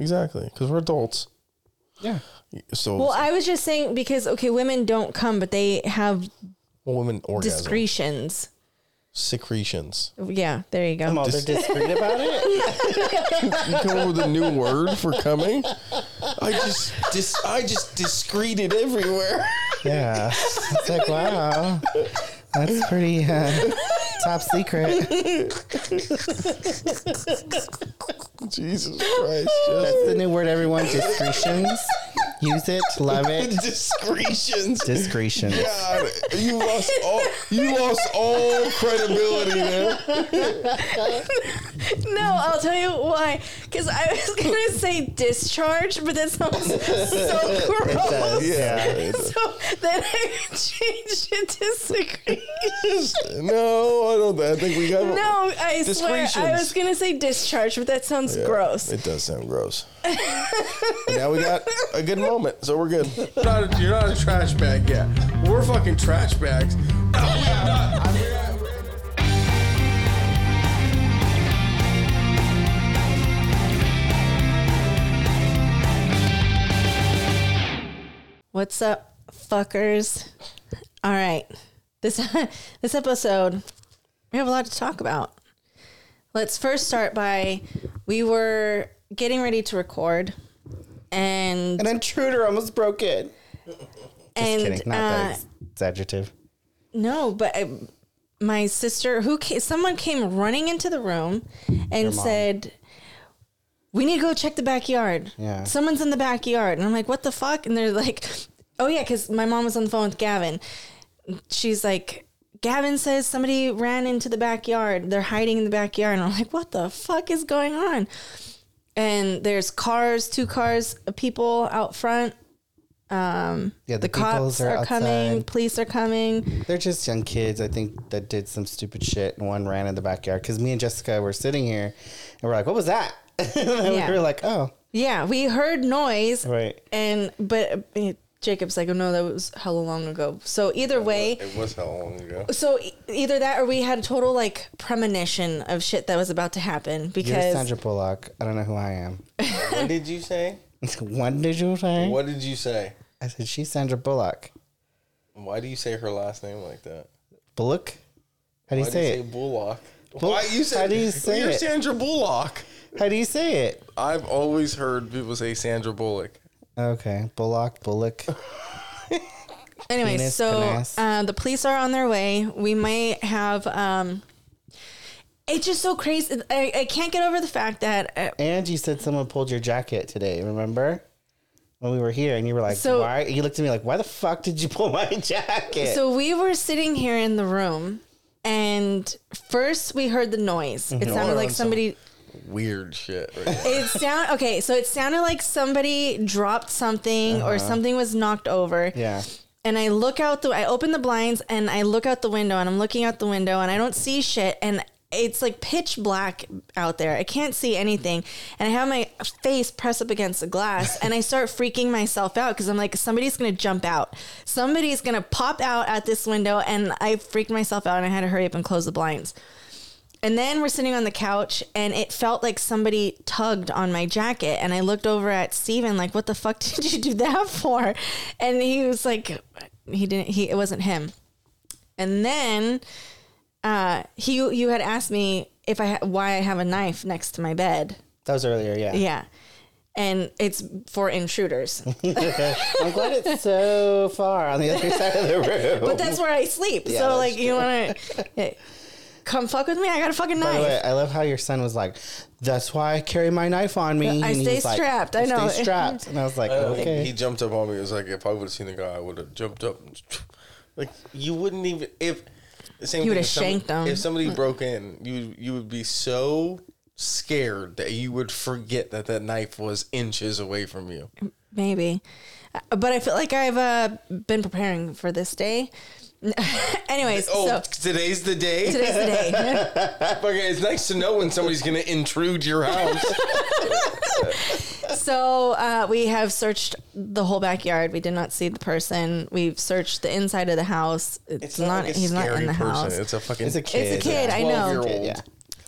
exactly. Because we're adults. Yeah. So Well, I was just saying because okay, women don't come, but they have women orgasm discretions. secretions. Yeah, there you go. Come on, they're discreet about it. You come up with a new word for coming. I just dis- I just discreted everywhere. Yeah. It's like, wow. That's pretty uh, top secret. Jesus Christ. That's the new word, everyone. Discretions. Use it. Love it. Discretions. Discretions. God, you lost all you lost all credibility there. No, I'll tell you why. Because I was gonna say discharge, but that sounds so gross. Yeah. So then I changed it to secretion. No, I don't I think we got No, I swear I was gonna say discharge, but that sounds Yeah, gross. It does sound gross. now we got a good moment, so we're good. You're not, a, you're not a trash bag yet. We're fucking trash bags. What's up, fuckers? All right, this this episode we have a lot to talk about. Let's first start by we were getting ready to record, and An intruder almost broke it. Just and kidding. Not uh, that it's adjective. No, but I, my sister, who came, someone came running into the room and said, "We need to go check the backyard. Yeah. someone's in the backyard." And I'm like, "What the fuck?" And they're like, "Oh yeah," because my mom was on the phone with Gavin. She's like. Gavin says somebody ran into the backyard. They're hiding in the backyard. And I'm like, what the fuck is going on? And there's cars, two cars, people out front. Um, Yeah, the, the cops are are, coming, police are coming. They're just young kids, I think, that did some stupid shit and one ran in the backyard. Because me and Jessica were sitting here and we're like, what was that? and Yeah. we were like, oh, Yeah, we heard noise, right. and but uh, Jacob's like, oh no, that was hella long ago. So either way, It was how long ago? so e- either that or we had a total like premonition of shit that was about to happen You're because Sandra Bullock. I don't know who I am. What did you say? what did you say? What did you say? I said, she's Sandra Bullock. Why do you say her last name like that? Bullock? How do you Why say do it? you say Bullock? Bull- Why you say? how do you say You're it? Sandra Bullock. How do you say it? I've always heard people say Sandra Bullock. Okay. Bullock, Bullock. anyway, Penis, so penis. uh, the police are on their way. We might have. um It's just so crazy. I, I can't get over the fact that uh, and you said someone pulled your jacket today, remember? When we were here and you were like, So- why? You looked at me like, why the fuck did you pull my jacket? So we were sitting here in the room, and first we heard the noise. It sounded like somebody. Weird shit. Right. It sound okay. So it sounded like somebody dropped something or uh-huh. something was knocked over. yeah. And I look out the. I open the blinds and I look out the window and I'm looking out the window and I don't see shit and. It's like pitch black out there. I can't see anything. And I have my face pressed up against the glass and I start freaking myself out because I'm like, somebody's going to jump out. Somebody's going to pop out at this window. And I freaked myself out and I had to hurry up and close the blinds. And then we're sitting on the couch and it felt like somebody tugged on my jacket. And I looked over at Steven, like, what the fuck did you do that for? And he was like, he didn't, he, it wasn't him. And then uh, he, you had asked me if I, ha- why I have a knife next to my bed. That was earlier, yeah. Yeah. And it's for intruders. I'm glad it's so far on the other side of the room. but that's where I sleep. Yeah, so, like, you want to come fuck with me? I got a fucking By the knife. way, I love how your son was like, "That's why I carry my knife on me." I And he stay was like, strapped. I know. Stay strapped, and I was like, Uh, "Okay." He jumped up on me. It was like if I would have seen the guy, I would have jumped up. Like you wouldn't even if the same. You would've if somebody- shanked him. If somebody broke in, you you would be so scared that you would forget that that knife was inches away from you. Maybe. Uh, But I feel like I've uh, been preparing for this day. Anyways, Oh, so today's the day. today's the day. Okay, it's nice to know when somebody's gonna intrude your house. so uh, we have searched the whole backyard. We did not see the person. We've searched the inside of the house. It's, not. like a he's not scary in the person. house. It's a fucking. It's a kid. It's a kid. I know. 12-year-old. Yeah.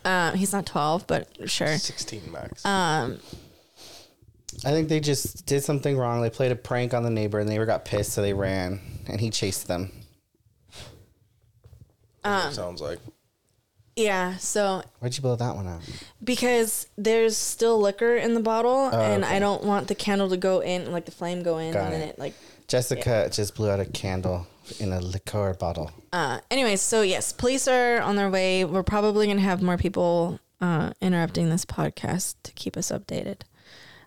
Uh, he's not twelve, but sure. Sixteen max. Uh, I think they just did something wrong. They played a prank on the neighbor, and the neighbor got pissed, so they ran, and he chased them. Sounds like. Yeah, so Why'd you blow that one out? because there's still liquor in the bottle, and Oh, okay. I don't want the candle to go in, and like the flame go in, Got and it. it like. Jessica just blew out a candle in a liqueur bottle. Uh, anyways, so yes, police are on their way. We're probably gonna have more people uh, interrupting this podcast to keep us updated.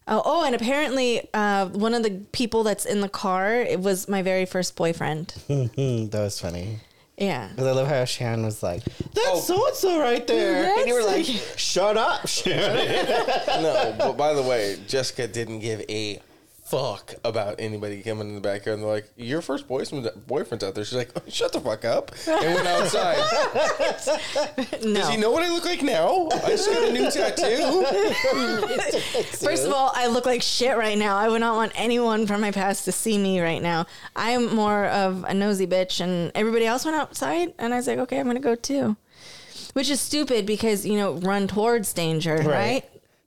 Oh, oh, and apparently, uh, one of the people that's in the car it was my very first boyfriend. That was funny. Yeah. Because I love how Shannon was like, "That's oh. so and so right there," and you were like, "Shut up, Shannon." No, but by the way, Jessica didn't give a fuck about anybody coming in the backyard. And they're like, "Your first boyfriend, boyfriend's out there." She's like, oh, "Shut the fuck up!" And went outside. No. Does he know what I look like now? I just got a new tattoo. First of all, I look like shit right now. I would not want anyone from my past to see me right now. I'm more of a nosy bitch, and everybody else went outside, and I was like, okay, I'm gonna go too. Which is stupid because you know, run towards danger, right?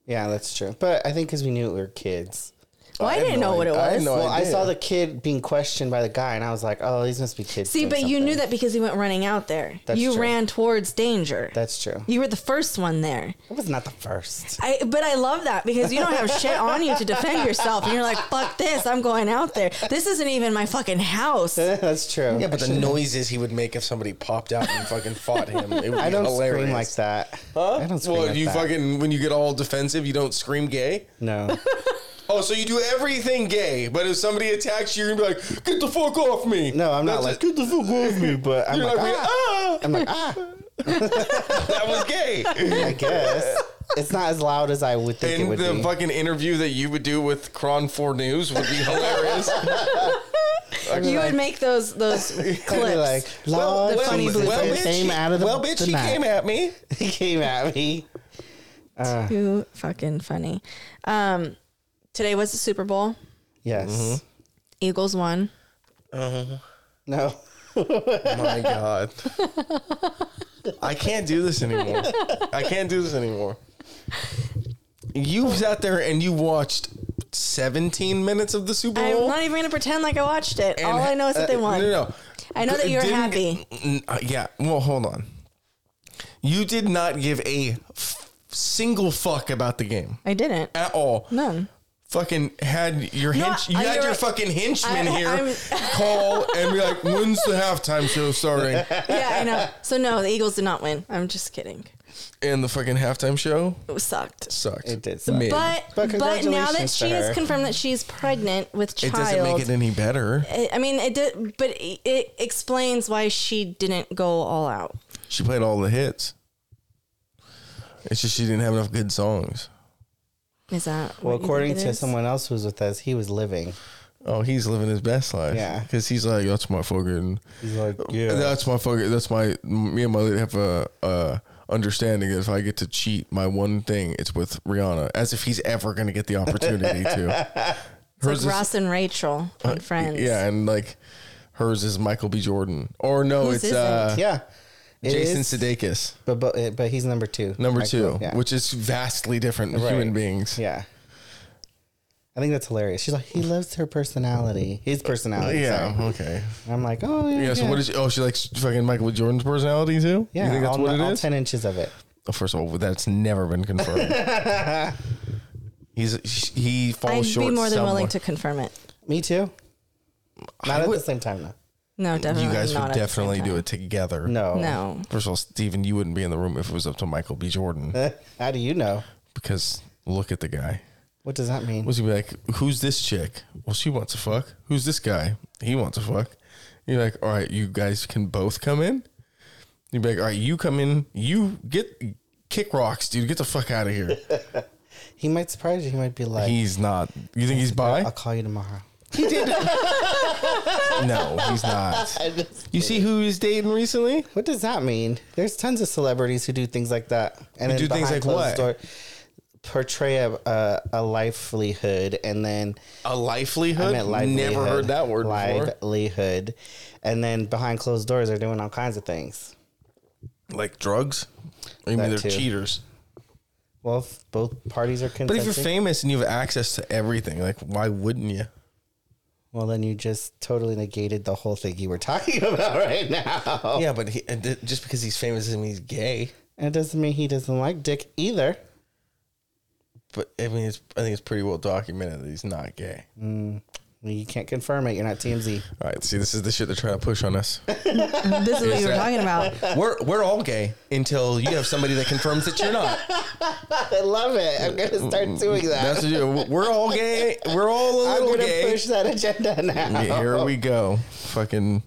Yeah, that's true. But I think because we knew we were kids. Well, I, had didn't know what it idea. I had was. no well, I saw the kid being questioned by the guy, and I was like, "Oh, these must be kids." See, doing but you something. knew that because he went running out there. That's you true. ran towards danger. That's true. you were the first one there. It was not the first. I, but I love that because you don't have shit on you to defend yourself, and you're like, "Fuck this! I'm going out there. This isn't even my fucking house." that's true. Yeah, but the noises he would make if somebody popped out and fucking fought him, it would I be don't hilarious. scream like that. Huh? I don't scream well, like you that. fucking when you get all defensive, you don't scream gay. no. Oh, so you do everything gay, but if somebody attacks you, you're gonna be like, "Get the fuck off me!" No, I'm not That's like get the fuck off me, but I'm You're like, like, ah. ah, I'm like ah. that was gay. I guess it's not as loud as I would think it And would the be. fucking interview that you would do with KRON 4 News would be hilarious. You would make those those I'd be clips. like, well, Lord the funny Jesus, blue well, it bitch, came he- out of the, well, bitch, the he night. came at me. he came at me. Too fucking funny. Um, today was the Super Bowl. Yes. Mm-hmm. Eagles won. No. My God. I can't do this anymore. I can't do this anymore. You sat there and you watched 17 minutes of the Super Bowl. I'm Bowl. not even gonna pretend like I watched it. And- All I know is that they uh, won. No, no, no. I know that you were Didn't- happy. N- uh, yeah. Well, hold on. You did not give a f- single fuck about the game I didn't. at all. None. Fucking had your No, you had your fucking henchman I- here I'm- call and be like, "When's the halftime show starting?" Yeah, I know. So no, the Eagles did not win. I'm just kidding. And the fucking halftime show It sucked. sucked. It did suck. Mid. But But but, now that she has confirmed that she's pregnant with child, it doesn't make it any better. I I mean, it did, but it, it explains why she didn't go all out. She played all the hits. It's just she didn't have enough good songs. Is that Well, according to is? someone else who was with us, he was living. Oh, he's living his best life. Yeah. because he's like, that's my fucking. He's like, yeah. That's my fucking. That's my. Me and my lady have a, a understanding that if I get to cheat, my one thing it's with Rihanna, as if he's ever going to get the opportunity to. It's like Hers is- Ross and Rachel on Friends. Yeah, and like hers is Michael B. Jordan, or no, Whose it's uh, yeah. It Jason is, Sudeikis, but, but eh, but he's number two. number Michael, two, yeah. which is vastly different Right. human beings. yeah. I think that's hilarious. She's like, he loves her personality, his personality. Yeah. sorry. Okay. And I'm like, oh yeah. Yeah. So what is? Oh, she likes fucking Michael Jordan's personality too. Yeah, You think that's all, what it all is? ten inches of it. Oh, First of all, that's never been confirmed. He's he falls I'd short. be more than willing to confirm it. Me too. Not I at would- the same time though. No, definitely. You guys not would at the same definitely do it together. No. No. First of all, Steven, you wouldn't be in the room if it was up to Michael B. Jordan How do you know? because look at the guy. What does that mean? Was he be like, who's this chick? Well, she wants to fuck. Who's this guy? He wants to fuck. You're like, all right, you guys can both come in. You'd be like, all right, you come in. You get kick rocks, dude. Get the fuck out of here. He might surprise you. He might be like, He's not. You think he's by I'll call you tomorrow. No, he's not. You see who he's dating recently? What does that mean? There's tons of celebrities who do things like that, and then do things like what? door, portray a, a a livelihood, and then A livelihood? meant livelihood. Never heard that word before. Livelihood, and then behind closed doors, they're doing all kinds of things. Like drugs? Or you mean That they're too. cheaters? Well, if both parties are But if you're famous and you have access to everything, like why wouldn't you? Well, then you just totally negated the whole thing you were talking about right now. Yeah, but he, just because he's famous doesn't mean he's gay. And it doesn't mean he doesn't like dick either. But I mean, it's, I think it's pretty well documented that he's not gay. Well, You can't confirm it. You're not TMZ. All right, see, this is the shit they're trying to push on us. This is what you were talking about. we're we're all gay until you have somebody that confirms that you're not. I love it. I'm gonna start doing that. That's what you, we're all gay. We're all a I'm little gonna gay. push that agenda now. Yeah, here we go. Fucking.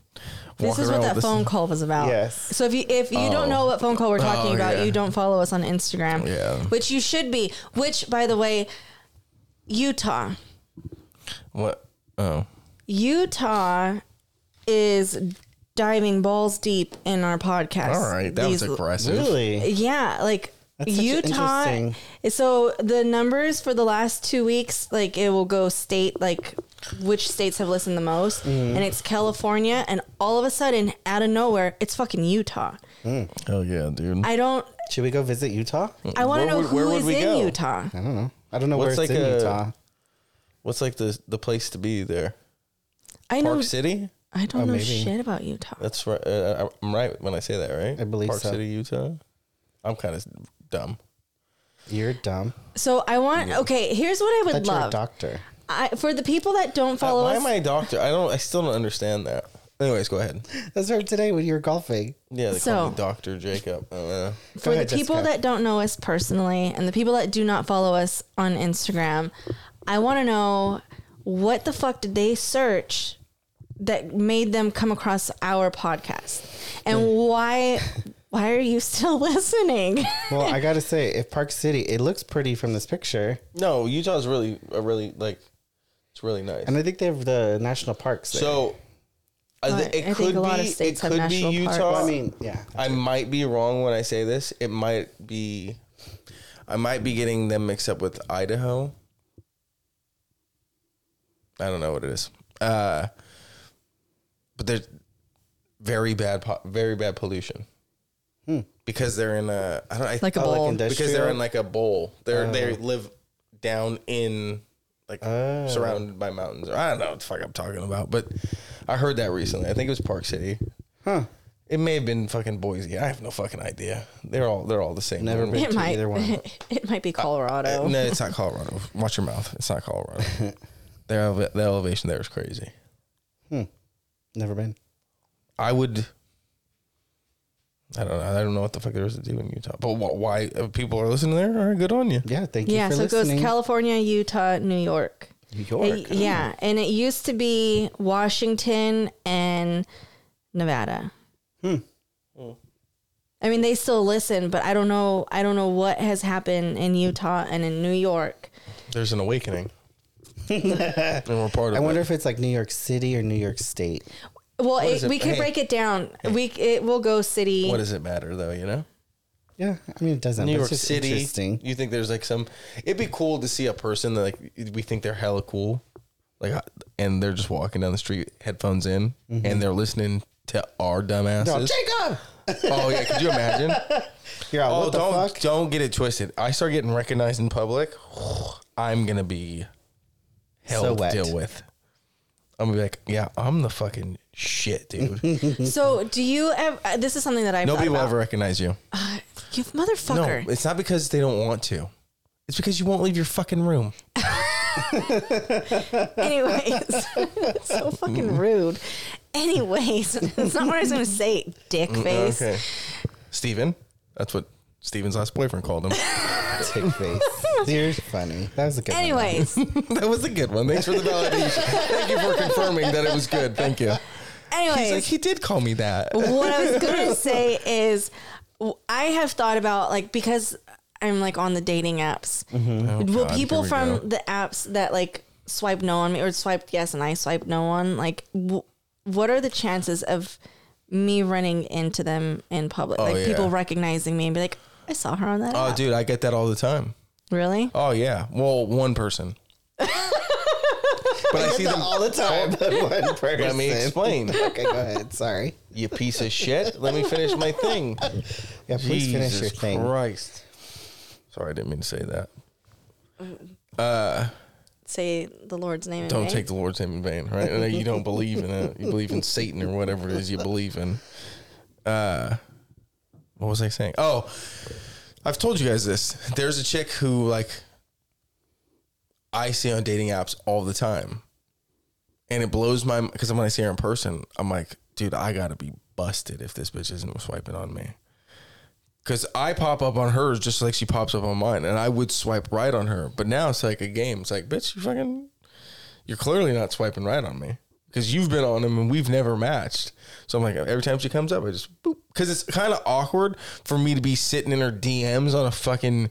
This is what that with phone call was about. Yes. So if you if you don't oh. know what phone call we're oh, talking Oh, about, yeah. you don't follow us on Instagram. Yeah. Which you should be. Which, by the way, Utah. What? Oh, Utah is diving balls deep in our podcast. all right. That was These- aggressive. Really? Yeah, like That's such Utah. interesting- So the numbers for the last two weeks, like it will go state, like which states have listened the most, Mm-hmm. and it's California, and all of a sudden, out of nowhere, it's fucking Utah. Hell yeah, dude. I don't. Should we go visit Utah? I want to Where know would- where who would is we in go? Utah. I don't know. I don't know What's where it's like in a- Utah. What's like the the place to be there? I know. Park City. I don't Oh, know maybe. shit about Utah. That's right. Uh, I'm right when I say that, right? I believe Park so. City, Utah. I'm kind of dumb. You're dumb. So I want. Okay, here's what I would That you're love. doctor. I, for the people that don't follow Why us, am I a doctor? I don't. I still don't understand that. Anyways, go ahead. That's right today when you were golfing. Yeah, they So- call me Doctor Jacob. Uh, for ahead, the people Jessica. that don't know us personally and the people that do not follow us on Instagram, I want to know what the fuck did they search that made them come across our podcast, and hmm. why why are you still listening? Well, I gotta say, if Park City, it looks pretty from this picture, no, Utah's really, a really like, it's really nice. and I think they have the national parks. There. So, I- th- I it think could a lot be. of states it have could be national Utah. parks. Well, I mean, yeah, I might be wrong when I say this. It might be. I might be getting them mixed up with Idaho. I don't know what it is. Uh, but there's very bad, po- very bad pollution because they're in a. I don't. I, like a Oh, like bowl. because they're in like a bowl. They're they live down in like Oh. surrounded by mountains. I don't know what the fuck I'm talking about, but I heard that recently. I think it was Park City. huh? It may have been fucking Boise. I have no fucking idea. They're all they're all the same. Never been it to might either one. it might be Colorado. Uh, No, it's not Colorado. Watch your mouth. It's not Colorado. their the elevation there is crazy. Hmm. Never been. I would. I don't know. I don't know what the fuck there is to do in Utah. But wh- why if people are listening there? All right, good on you. Yeah, thank you yeah, for so it goes California, Utah, New York. New York. It- yeah, and it used to be Washington and Nevada. Hmm. I mean, they still listen, but I don't know. I don't know what has happened in Utah and in New York. There's an awakening, and we're part of I wonder it. if it's like New York City or New York State. Well, it, is it- we could hey. break it down. We it will go city. What does it matter though? You know, Yeah, I mean it doesn't. New York it's just City. Interesting. You think there's like some? It'd be cool to see a person that like we think they're hella cool, like, uh, and they're just walking down the street, headphones in, and they're listening to our dumbasses. Jacob. oh yeah, could you imagine? You're out. Oh, what the don't fuck? don't get it twisted. I start getting recognized in public. I'm gonna be hell So to wet. deal with. I'm gonna be like, yeah, I'm the fucking shit, dude. So, do you ever? Uh, this is something that I've Nobody thought will about. ever recognize you. You motherfucker. No, it's not because they don't want to. It's because you won't leave your fucking room. Anyways, so fucking rude. Anyways, it's not what I was to say. Dick face. Mm, Okay, Steven. That's what Steven's last boyfriend called him. Tick face. You're funny. That was a good. one. Anyways, that was a good one. Thanks for the validation. Thank you for confirming that it was good. Thank you. anyways. He's like, he did call me that. what I was gonna say is, w- I have thought about like because I'm like on the dating apps. Mm-hmm. Oh, Will God, people here we from go. the apps that like swipe no on me or swipe yes and I swipe no on like w- what are the chances of me running into them in public? Oh, like yeah. people recognizing me and be like, I saw her on that. Oh, app." dude, I get that all the time. Really? Oh yeah. Well, one person. but I see them all the time. one person. Let me explain. Okay, go ahead. Sorry. You piece of shit. Let me finish my thing. Yeah, please finish your thing. Christ. Sorry, I didn't mean to say that. Uh, Say the Lord's name. Don't vain. take the Lord's name in vain, right? You don't believe in it. You believe in Satan or whatever it is you believe in. Uh, what was I saying? Oh, I've told you guys this. There's a chick who like I see on dating apps all the time, and it blows my because when I see her in person, I'm like, dude, I gotta be busted if this bitch isn't swiping on me. Cause I pop up on hers just like she pops up on mine, and I would swipe right on her. But now it's like a game. It's like, bitch, you fucking, you're clearly not swiping right on me because you've been on them and we've never matched. So I'm like, every time she comes up, I just boop. Because it's kind of awkward for me to be sitting in her DMs on a fucking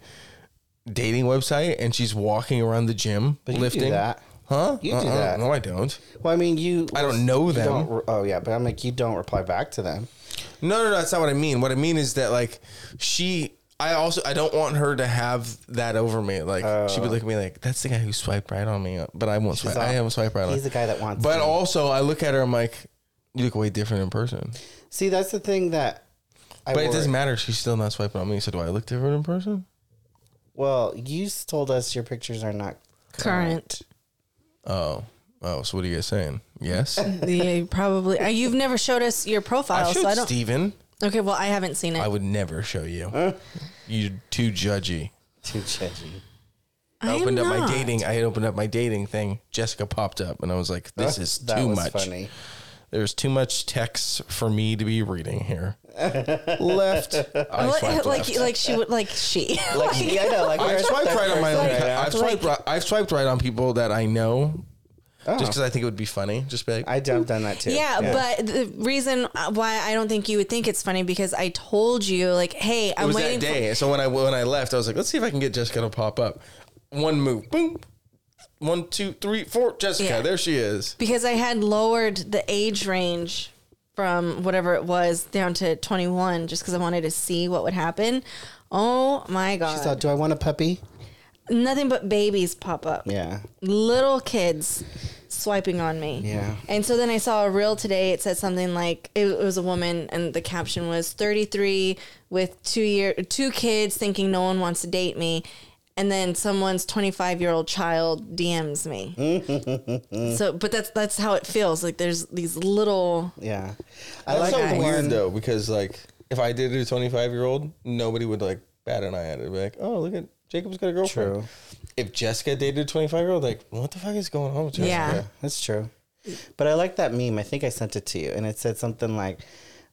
dating website and she's walking around the gym But you lifting. do that. Huh? You do Uh-uh. that. No, I don't. Well, I mean, you. I don't know them. don't re- oh yeah, but I'm like, you don't reply back to them. No, no, no, that's not what I mean. What I mean is that like she I also I don't want her to have that over me. Like she would look at me like, that's the guy who swiped right on me, but I won't swipe. all- I haven't swiped right on. He's the guy that wants. But me. also I look at her, I'm like, you look way different in person. see, that's the thing that. I But it doesn't matter. She's still not swiping on me. So do I look different in person? Well, you s- told us your pictures are not Current. Oh, oh. So what are you guys saying? Yes. yeah, you probably. uh, You've never showed us your I profile, showed so I don't. Steven. Okay, well, I haven't seen it. I would never show you. You're too judgy. too judgy. I I am opened up my not. dating. I had opened up my dating thing. Jessica popped up, and I was like, "This is that too was much. funny. There's too much text for me to be reading here." left. I Like- swiped like, left. like she would, like she. Like, yeah, I know. Like, I where's swiped that right on my own. right? I've swiped. right, I've swiped right on people that I know, Oh. just because I think it would be funny. Just be like, I have done that too. Yeah, but the reason why I don't think you would think it's funny because I told you, like, hey, I'm was waiting that for. day. So when I when I left, I was like, let's see if I can get Jessica to pop up. One move, boom. One, two, three, four. Jessica, Yeah. there she is. because I had lowered the age range from whatever it was down to 21 just because I wanted to see what would happen. Oh my God. She thought, do I want a puppy? Nothing but babies pop up. Yeah. Little kids swiping on me. Yeah. And so then I saw a reel today. It said something like it, was a woman, and the caption was 33 with two year two kids, thinking no one wants to date me. And then someone's 25 year old child DMs me. so, but that's that's how it feels. Like there's these little Yeah. I That's like so weird though, because like if I did a 25 year old, nobody would like bat an eye at it. Be like, oh, look at Jacob's got a girlfriend. True. If Jessica dated a 25 year old, like, what the fuck is going on with Jessica? Yeah. Yeah, that's true. But I like that meme. I think I sent it to you, and it said something like,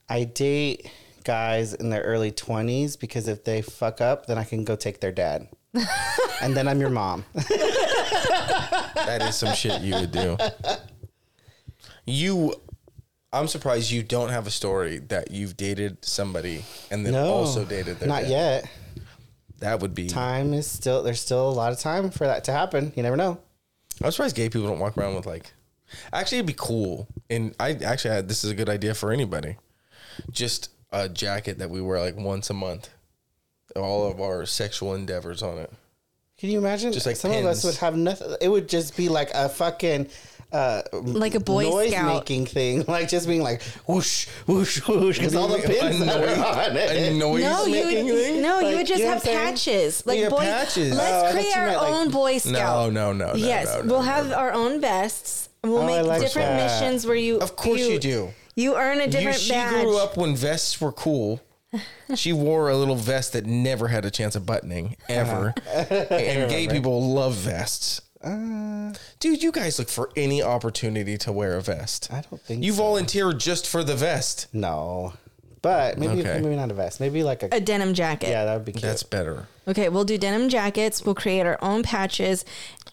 "I date guys in their early twenties because if they fuck up, then I can go take their dad, and then I'm your mom." That is some shit you would do. You, I'm surprised you don't have a story that you've dated somebody and then no, also dated their not dad. yet. That would be. Time is still there's still a lot of time for that to happen. You never know. I'm surprised gay people don't walk around with like. Actually, it'd be cool, and I actually had this is a good idea for anybody. Just a jacket that we wear like once a month, all of our sexual endeavors on it. Can you imagine? Just like some of us would have nothing. It would just be like a fucking. Uh, Like a Boy noise Scout. making thing, like just being like whoosh whoosh whoosh, because all the pins that are on a it. noise no, you would, thing. no, you would just you know have what I'm saying? patches, like Yeah, boy. patches. Oh, Let's thought create our meant, like- own Boy Scout. No, no, no, no. yes, no, no, we'll no. have our own vests. We'll Oh, make like different that. missions where you. Of course you do. You earn a You, different she badge. grew up when vests were cool. She wore a little vest that never had a chance of buttoning ever, and gay people love vests. Uh, Dude, you guys look for any opportunity to wear a vest. I don't think You so. volunteer just for the vest. No, but maybe Okay. maybe not a vest. Maybe like a, a denim jacket. yeah, that would be cute. That's better. Okay, we'll do denim jackets. We'll create our own patches,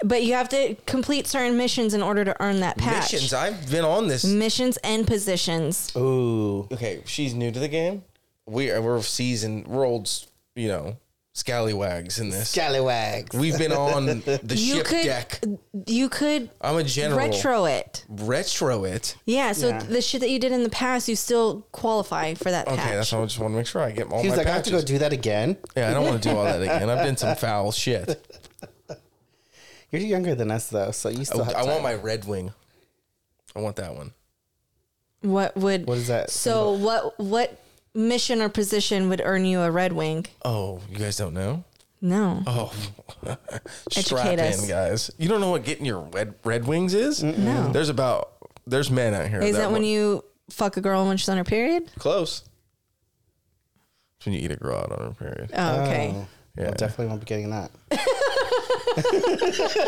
but you have to complete certain missions in order to earn that patch. Missions. I've been on this. Missions and positions. Ooh, Okay, she's new to the game. We are we're seasoned. We're old. You know, scallywags in this. scallywags. We've been on the You ship could, deck. you could I'm a general. retro it. Retro it. Yeah, so Yeah. the shit that you did in the past, you still qualify for that Okay, patch. that's why I just want to make sure I get all He was my like, I have to go do that again. yeah, I don't want to do all that again. I've done some foul shit. You're younger than us though, so you still I, have. I time. want my Red Wing. I want that one. What would What is that? So what what mission or position would earn you a red wing? Oh, you guys don't know? No. Oh, strap Educate us. guys. You don't know what getting your red Red Wings is? No. There's about there's men out here. Is that when want- you fuck a girl when she's on her period? close? It's when you eat a girl out on her period. Oh, okay. Oh, Yeah. well, definitely won't be getting that.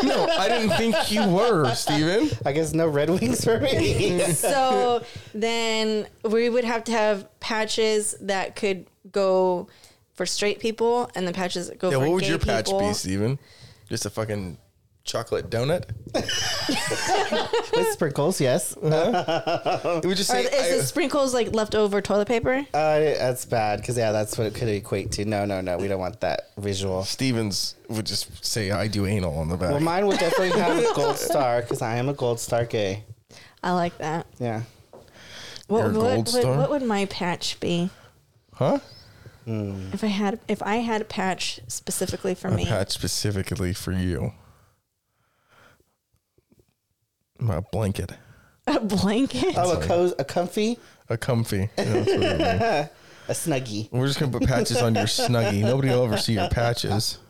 no, I didn't think you were, Steven. I guess no Red Wings for me. so then we would have to have patches that could go for straight people and the patches that go Yeah, for what would gay your patch people. be, Steven? Just a fucking chocolate donut? With sprinkles, yes. It would just Or say is the I- sprinkles like leftover toilet paper? Uh, that's bad because yeah, that's what it could equate to. No, no, no, we don't want that visual. Stevens would just say I do anal on the back. Well, mine would definitely have a gold star because I am a gold star gay. I like that. Yeah. What, what, gold what, star? what would my patch be huh? if I had if I had a patch specifically for A me? patch specifically for you. My blanket. A blanket. Oh, a co- a comfy, A comfy. Yeah, that's what it would be. a snuggie. We're just gonna put patches on your snuggie. Nobody will ever see your patches.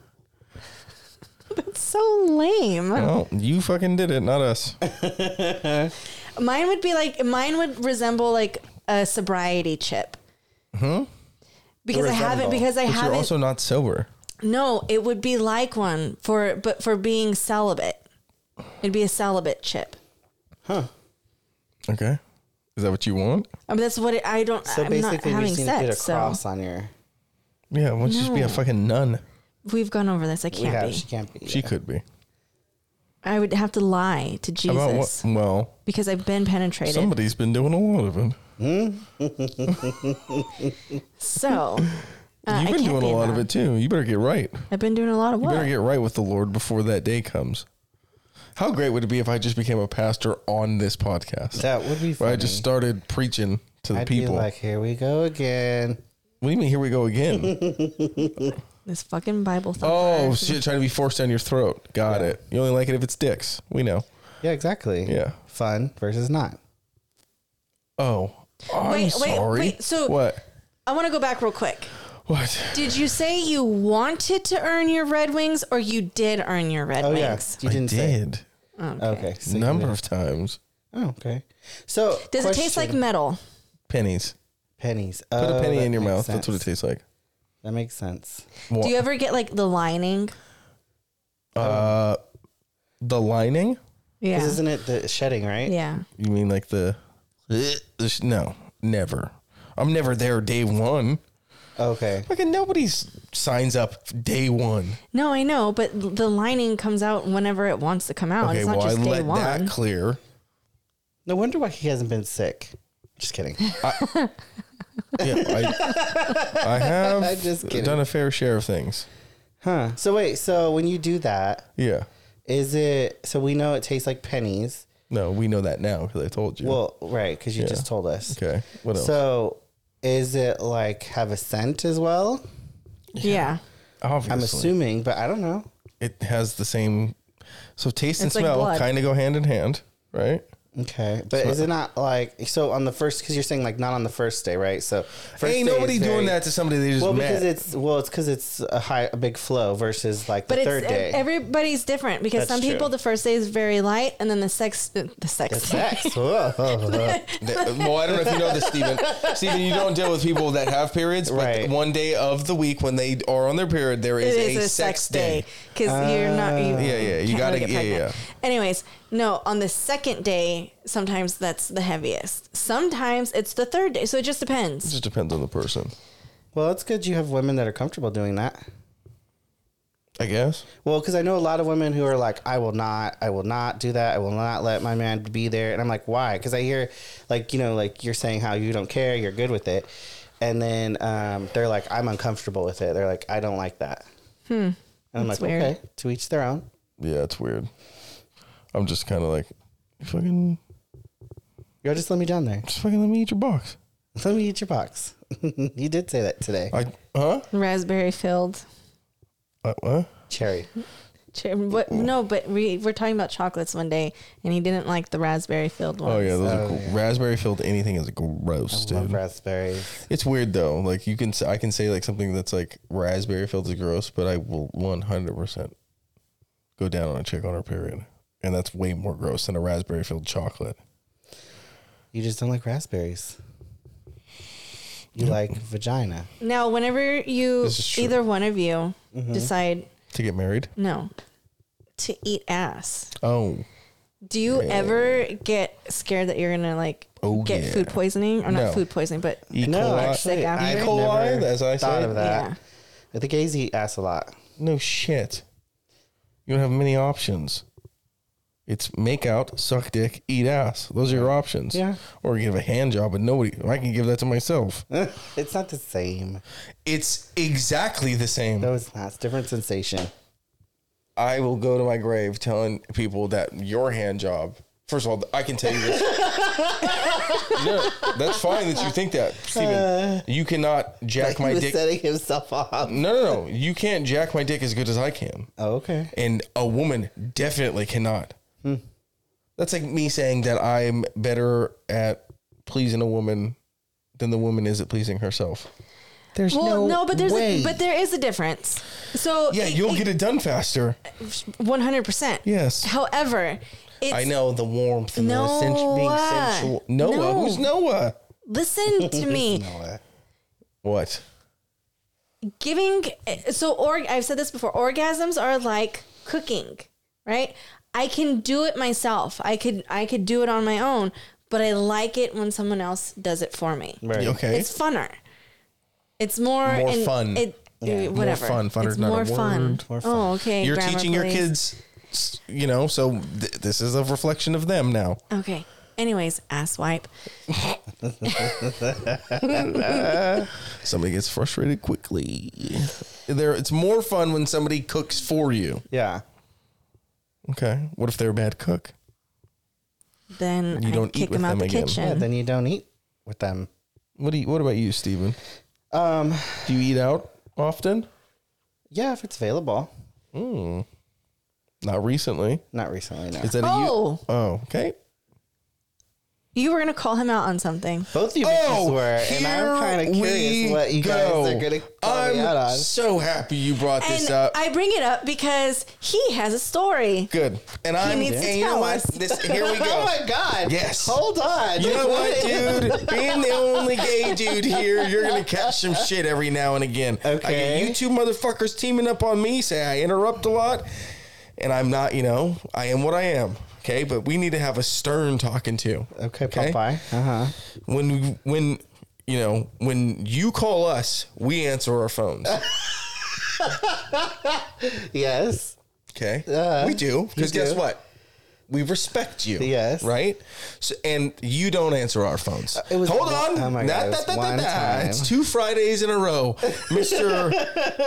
That's so lame. Well, you fucking did it, not us. Mine would be like mine would resemble like a sobriety chip. Hmm. Because I haven't. Resemble. Because I But you're haven't. also not sober. no, it would be like one for but for being celibate. It'd be a celibate chip. Huh. Okay. Is that what you want? I mean, that's what it, I don't. So I'm not basically, we having just need to put a sex. So cross on your. Yeah, why don't you just be a No. fucking nun? we've gone over this. I can't have. be. She can't be. She yeah. could be. I would have to lie to Jesus About what? Well, because I've been penetrated. somebody's been doing a lot of it. so uh, I You've been can't doing be a lot of nun. it too. You better get right. I've been doing a lot of You what? better get right with the Lord before that day comes. How great would it be if I just became a pastor on this podcast? That would be Where funny. I just started preaching to the I'd people. be like, here we go again. what do you mean? Here we go again. this fucking Bible thumper. oh shit! Trying to be forced down your throat. Got it. You only like it if it's dicks. We know. Yeah, exactly. Yeah. Fun versus not. Oh, I'm Wait, wait, sorry. wait, so- what? I want to go back real quick. What? Did you say you wanted to earn your Red Wings or you did earn your Red Oh yeah, Wings? you didn't I say. did. Okay. so you Number of times. Oh, okay. So Does it taste like question. metal? Pennies. pennies? Put a Oh, penny in your makes mouth. That's what it tastes like. That makes sense. What? Do you ever get like the lining? uh, the lining? Yeah. Isn't it the shedding, right? yeah. You mean like the? the sh- no, never. I'm never there day one. Okay. Fucking nobody signs up day one. No, I know, but the lining comes out whenever it wants to come out. Okay, it's not well I just day let one. that clear. No wonder why he hasn't been sick. Just kidding. Yeah, I, I have I'm just kidding. done a fair share of things. huh. So wait. So when you do that, Yeah. is it? So we know it tastes like pennies. No, we know that now because I told you. Well, right, because you Yeah. just told us. okay. What else? So is it like have a scent as well? yeah. Obviously, I'm assuming, but I don't know. it has the same. So taste and It's like smell blood. kind of go hand in hand, right? Okay, but is it not like so on the first? Because you're saying like not on the first day, right? So first Ain't day nobody is doing very- that to somebody they just Well, met. because it's well, it's because it's a high, a big flow versus like the But third it's e, day. everybody's different because That's some people true. the first day is very light and then the sex the sex the Sex. Whoa. Well, I don't know if you know this, Stephen. Stephen, you don't deal with people that have periods, but Right. one day of the week when they are on their period, there it is, is a, sex day. because you're not you Yeah, yeah, you can't gotta- really get yeah, pregnant. anyways no on the second day sometimes that's the heaviest sometimes it's the third day so it just depends. It depends just depends on the person, well, it's good you have women that are comfortable doing that. I guess. Well, because I know a lot of women who are like, I will not, I will not do that. I will not let my man be there. And I'm like, why? Because I hear, like, you know, like you're saying how you don't care, you're good with it. And then um, they're like, I'm uncomfortable with it. They're like, I don't like that. Hmm. And I'm That's like, weird. okay, to each their own. Yeah, it's weird. I'm just kind of like, fucking, Yo, just let me down there. just fucking let me eat your box. Let me eat your box. you did say that today. I, huh? raspberry filled Uh, what? Cherry. Ch- What? No, but we were talking about chocolates one day, and he didn't like the raspberry filled ones. Oh yeah, those are Oh, cool. yeah. Raspberry filled anything is gross, I love dude. raspberries. It's weird though. Like you can, say, I can say like something that's like raspberry filled is gross, but I will one hundred percent go down on a chick on her period, and that's way more gross than a raspberry filled chocolate. You just don't like raspberries. You like vagina. Now, whenever you This is true. either one of you Mm-hmm. decide To get married? no to eat ass, Oh, do you ever get scared that you're gonna like Oh, get yeah. food poisoning or No. not food poisoning, but E. No, coli. actually, Sick I after. have E. coli, never as I thought say. of that. yeah. I think gays eat ass a lot. No shit. You don't have many options. It's make out, suck dick, eat ass. Those are your options. Yeah. Or you give a hand job, but nobody. I can give that to myself. it's not the same. It's exactly the same. No, it's not. It's different sensation. I will go to my grave telling people that your hand job. First of all, I can tell you this. no, that's fine that you think that, Steven. Uh, you cannot jack my was dick. setting himself off. No, no, no. You can't jack my dick as good as I can. Oh, okay. and a woman definitely cannot. That's like me saying that I'm better at pleasing a woman than the woman is at pleasing herself. There's Well, no, but there's way. a, but there is a difference. So yeah, you'll get it done faster. one hundred percent. Yes. However, it's, I know the warmth and the sen- being sensual. Noah, No. who's Noah? Listen to me. No, What? giving so org I've said this before orgasms are like cooking right I can do it myself I could I could do it on my own but I like it when someone else does it for me Right. Okay. it's funner it's more More and fun. it Yeah. whatever fun. Funner's it's not a more fun. word. More fun. oh okay You're grammar, teaching your please. kids, s- you know, so th- this is a reflection of them now. okay anyways ass wipe Somebody gets frustrated quickly. There, it's more fun when somebody cooks for you. Yeah. Okay. What if they're a bad cook? then You I don't eat kick with them out them the again. kitchen Yeah. Then you don't eat with them. What do you, What about you, Steven? Um. Do you eat out often? Yeah, if it's available. Not recently. Not recently. No. Is that a oh you? Oh, okay. You were gonna call him out on something Both of you bitches oh, were, and I'm Oh, here kind of we curious what you guys go. are gonna call me out on. I'm out on. so happy you brought this and up. I bring it up because he has a story Good. And I'm. needs to and you know tell what? us. This, here we go. Oh my god! Yes. Hold on. You know what, dude? Being the only gay dude here, you're gonna catch some shit every now and again. I Okay. get you two motherfuckers teaming up on me, say I interrupt a lot, and I'm not. You know, I am what I am. Okay, but we need to have a stern talking to. Okay, Popeye. Uh huh. When we, when you know when you call us, we answer our phones. Yes. Okay, Uh, we do because guess do. what? We respect you. Yes. Right. So, and you don't answer our phones. Uh, it was Hold on. oh my God, it was one time. It's two Fridays in a row, Mister.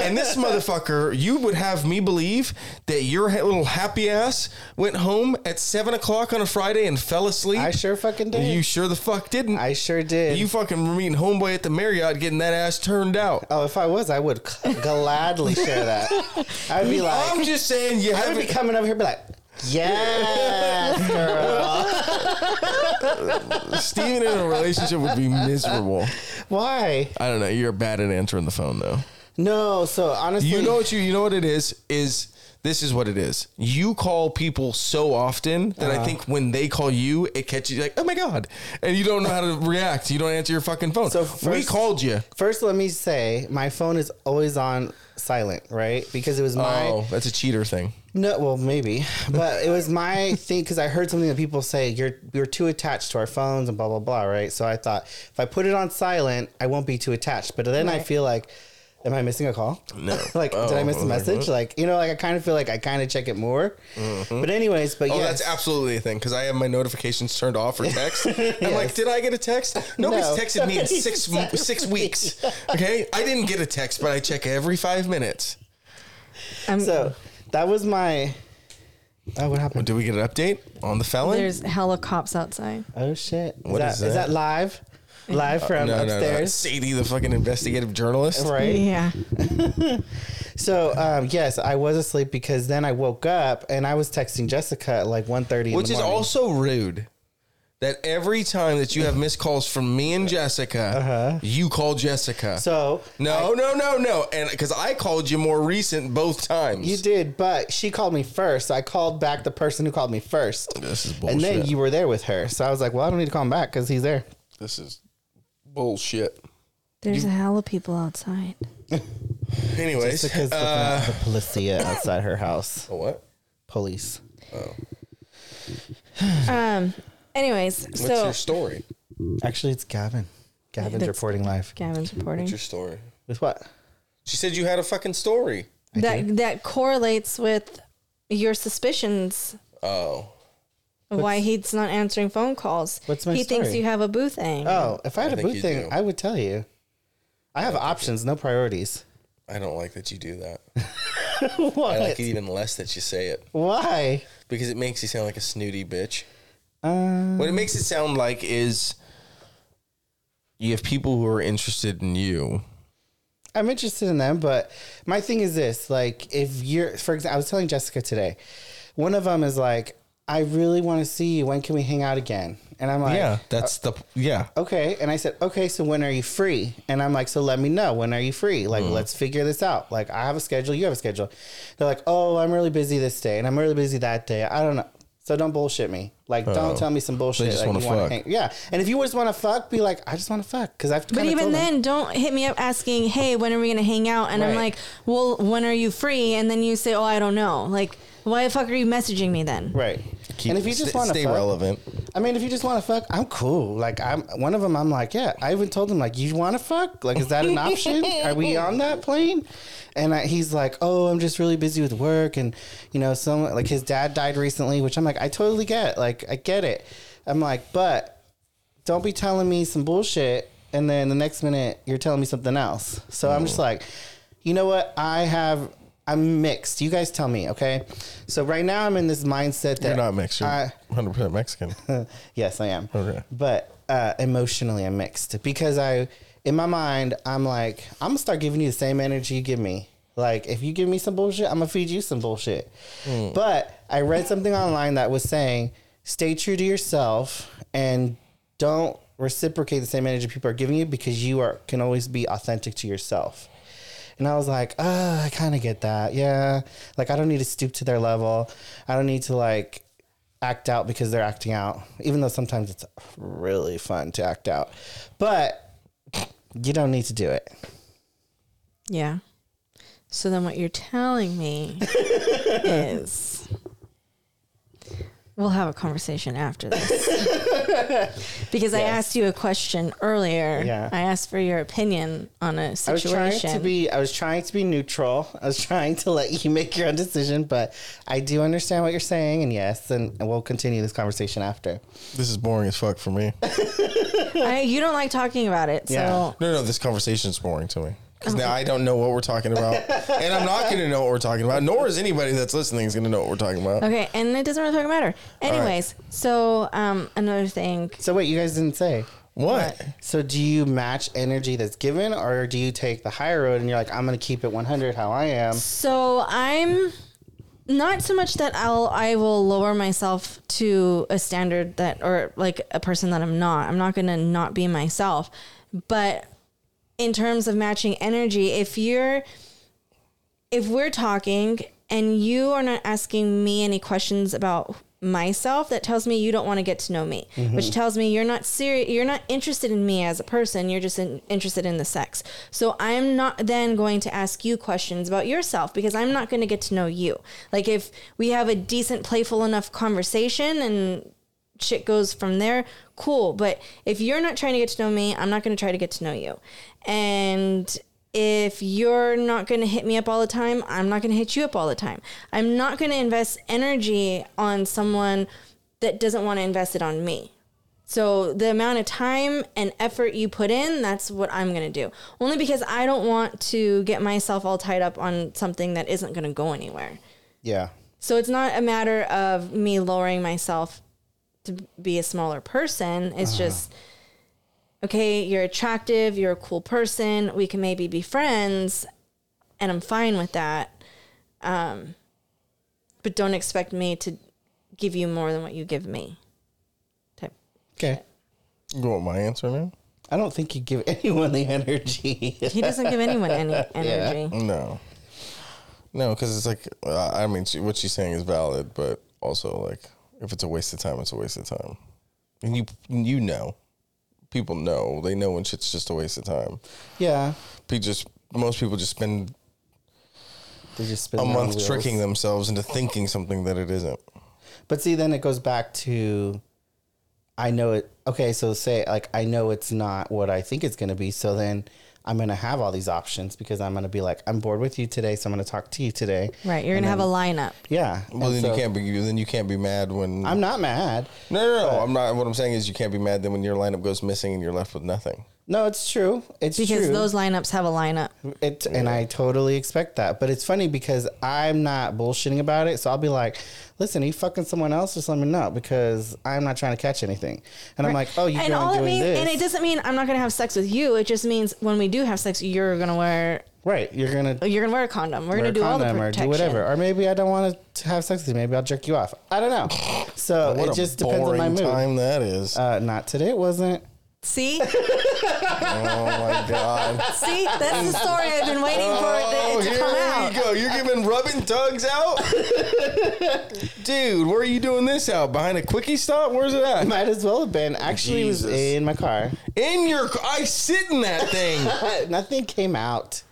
and this motherfucker, you would have me believe that your ha- little happy ass went home at seven o'clock on a Friday and fell asleep. I sure fucking did. You sure the fuck didn't. I sure did. you fucking were meeting homeboy at the Marriott getting that ass turned out. oh, if I was, I would gladly share that. I'd be like, I'm just saying you I would be coming over here, and be like, yes, girl. Steven in a relationship would be miserable. Why? I don't know. You're bad at answering the phone though. No. So honestly, You know what you you know what it is is this is what it is. You call people so often that Uh-huh. I think when they call you, it catches you like, oh my god, and you don't know how to react. You don't answer your fucking phone. So we called you. First, let me say my phone is always on silent, right? Because it was my Oh, that's a cheater thing. No, well, maybe, but it was my thing because I heard something that people say you're you're too attached to our phones and blah blah blah, right? So I thought if I put it on silent, I won't be too attached. But then I feel like, am I missing a call? No. like, did I oh, miss Oh, a message? okay. Like, you know, like I kind of feel like I kind of check it more. Mm-hmm. But anyways, but Oh, yes, that's absolutely a thing because I have my notifications turned off for text. I'm like, did I get a text? Nobody's No. texted me in six six weeks. Okay, I didn't get a text, but I check every five minutes. I'm, so that was my. Oh, what happened? Did we get an update on the felon? there's hella cops outside Oh shit! Is What that, is is that? that live? Live from no, no, no. upstairs, Sadie, the fucking investigative journalist. right? yeah So um, yes, I was asleep because then I woke up and I was texting Jessica at like 1.30 in Which is morning. also rude. That every time that you have missed calls from me and Jessica, you call Jessica. so no, no, no, no, and because I called you more recent both times. you did, but she called me first. So I called back the person who called me first. This is bullshit. And then you were there with her. So I was like, well, I don't need to call him back because he's there. this is bullshit. There's a hell of people outside. Anyways, Jessica's looking uh, at the policia outside her house. a what? Police. Oh. Um. Anyways, What's so your story? Actually, it's Gavin. Gavin's That's- reporting live. Gavin's reporting What's your story? With what? She said you had a fucking story. that that correlates with your suspicions Oh, of why he's not answering phone calls. what's my he thinks you have a boo thing. Oh, if I had I a think boot you thing, do. I would tell you. I have options, no priorities. I don't like that you do that. what? I like it even less that you say it Why? because it makes you sound like a snooty bitch. Uh, What it makes it sound like is you have people who are interested in you. I'm interested in them, but my thing is this: like, if you're, for example, I was telling Jessica today, one of them is like, "I really want to see you. When can we hang out again?" And I'm like, yeah, that's the yeah. okay. And I said, okay, so when are you free? And I'm like, so let me know. When are you free? Like, Mm. let's figure this out. Like, I have a schedule, you have a schedule. They're like, oh, I'm really busy this day and I'm really busy that day. I don't know. So don't bullshit me. Like, Oh. don't tell me some bullshit. just like, wanna you wanna fuck. hang- Yeah. And if you just want to fuck, be like, I just want to fuck. Cause I've But even told them. then, don't hit me up asking, "Hey, when are we gonna hang out?" And I'm like, "Well, when are you free?" And then you say, "Oh, I don't know." Like, why the fuck are you messaging me then? Right. Keep- and if you just st- want to stay fuck, relevant, I mean, if you just want to fuck, I'm cool. Like, I'm one of them. I'm like, yeah. I even told him like, you want to fuck? Like, is that an option? Are we on that plane? And I, he's like, oh, I'm just really busy with work, and you know, some like his dad died recently, which I'm like, I totally get. Like, I get it. I'm like, but don't be telling me some bullshit, and then the next minute you're telling me something else. So I'm just like, you know what? I have. I'm mixed. You guys tell me, okay? So right now I'm in this mindset that you're not mixed. You're I- 100 percent Mexican. yes, I am. Okay. But uh, emotionally, I'm mixed because I, in my mind, I'm like, I'm gonna start giving you the same energy you give me. Like, if you give me some bullshit, I'm gonna feed you some bullshit. But I read something online that was saying, stay true to yourself and don't reciprocate the same energy people are giving you because you are can always be authentic to yourself. And I was like, ah, I kind of get that. Yeah. Like, I don't need to stoop to their level. I don't need to, like, act out because they're acting out, even though sometimes it's really fun to act out. But you don't need to do it. Yeah. So then, what you're telling me is, we'll have a conversation after this because I asked you a question earlier. Yeah. I asked for your opinion on a I was situation. trying to be I was trying to be neutral. I was trying to let you make your own decision, but I do understand what you're saying and yes, and, and we'll continue this conversation after. this is boring as fuck for me. I, you don't like talking about it, so Yeah. No, no, this conversation is boring to me because now I don't know what we're talking about, and I'm not going to know what we're talking about. Nor is anybody that's listening is going to know what we're talking about. okay. And it doesn't really fucking matter. Anyways, so um, another thing. So wait, you guys didn't say. What? So do you match energy that's given or do you take the higher road and you're like, I'm gonna keep it 100 how I am? So I'm not so much that I'll I will lower myself to a standard that or like a person that I'm not. I'm not gonna not be myself. But in terms of matching energy, if you're if we're talking and you are not asking me any questions about myself that tells me you don't want to get to know me mm-hmm. which tells me you're not serious you're not interested in me as a person you're just in, interested in the sex. So i'm not then going to ask you questions about yourself because i'm not going to get to know you. Like if we have a decent playful enough conversation and shit goes from there, cool. But if you're not trying to get to know me, I'm not going to try to get to know you. And if you're not going to hit me up all the time, I'm not going to hit you up all the time. I'm not going to invest energy on someone that doesn't want to invest it on me. So the amount of time and effort you put in, that's what I'm going to do. Only because I don't want to get myself all tied up on something that isn't going to go anywhere. Yeah. So it's not a matter of me lowering myself to be a smaller person. It's just, okay, you're attractive, you're a cool person, we can maybe be friends. and I'm fine with that. Um, but don't expect me to give you more than what you give me. Type. Okay. You want my answer now? I don't think you give anyone the energy. He doesn't give anyone any energy. No. No, because it's like, uh, I mean, she, what she's saying is valid, but also, like, if it's a waste of time, it's a waste of time. And you, you know, people know, they know when shit's just a waste of time. yeah. People just, most people just spend They just spin a month tricking themselves into thinking something that it isn't. But see, then it goes back to I know it. Okay, so say like I know it's not what I think it's going to be. So then I'm going to have all these options because I'm going to be like, I'm bored with you today, so I'm going to talk to you today. Right. You're gonna have a lineup. Yeah. Well, and then so you can't be, then you can't be mad when. I'm not mad. no, no, no. I'm not. What I'm saying is, you can't be mad then when your lineup goes missing and you're left with nothing. No, it's true. It's Because true. those lineups have a lineup. It, and I totally expect that. But it's funny because I'm not bullshitting about it. So I'll be like, listen, are you fucking someone else? Just let me know because I'm not trying to catch anything. And I'm like, oh, you're and going all it doing means, this. and it doesn't mean I'm not gonna have sex with you. It just means when we do have sex, you're gonna wear right. You're going to you're gonna wear a condom. We're gonna do all the condom or do whatever. Or maybe I don't want to have sex with you. Maybe I'll jerk you off. I don't know. So What it just depends on my boring mood. time that is. Uh, not today. It wasn't. See, oh my god. see, that's the story I've been waiting for it Oh, to, to here come we out. go. You're giving rubbing tugs out, dude. Where are you doing this out? Behind a quickie stop? Where's it at? Might as well have been. Actually, it was Jesus. in my car. In your. car? I sit in that thing. Nothing came out.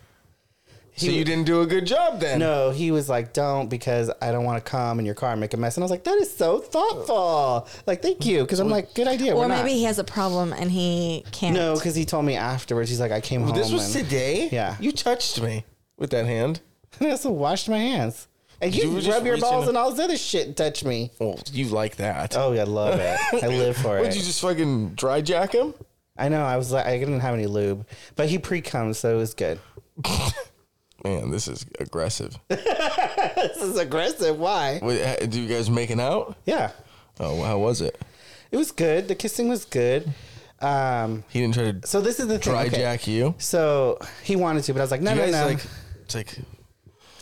So you didn't do a good job then. No, he was like, "Don't," because I don't want to come in your car and make a mess. And I was like, "That is so thoughtful." Like, thank you, because I'm like, "Good idea." Or we're maybe not. he has a problem and he can't. no, because he told me afterwards. He's like, "I came home." This was and, today. Yeah. You touched me with that hand. and I also washed my hands. And you, You rub your balls in- and all this other shit and touch me. Well, you like that. Oh, yeah, I love it. I live for Would it. Would you just fucking dry jack him? I know. I was like, I didn't have any lube, but he pre comes, so it was good. Man, this is aggressive. This is aggressive. Why? Wait, do you guys making out? Yeah, Oh, how was it? it was good. The kissing was good. Um, He didn't try to so this is the thing. dry okay. jack you. So he wanted to, but I was like, no, you no, guys no. like, it's like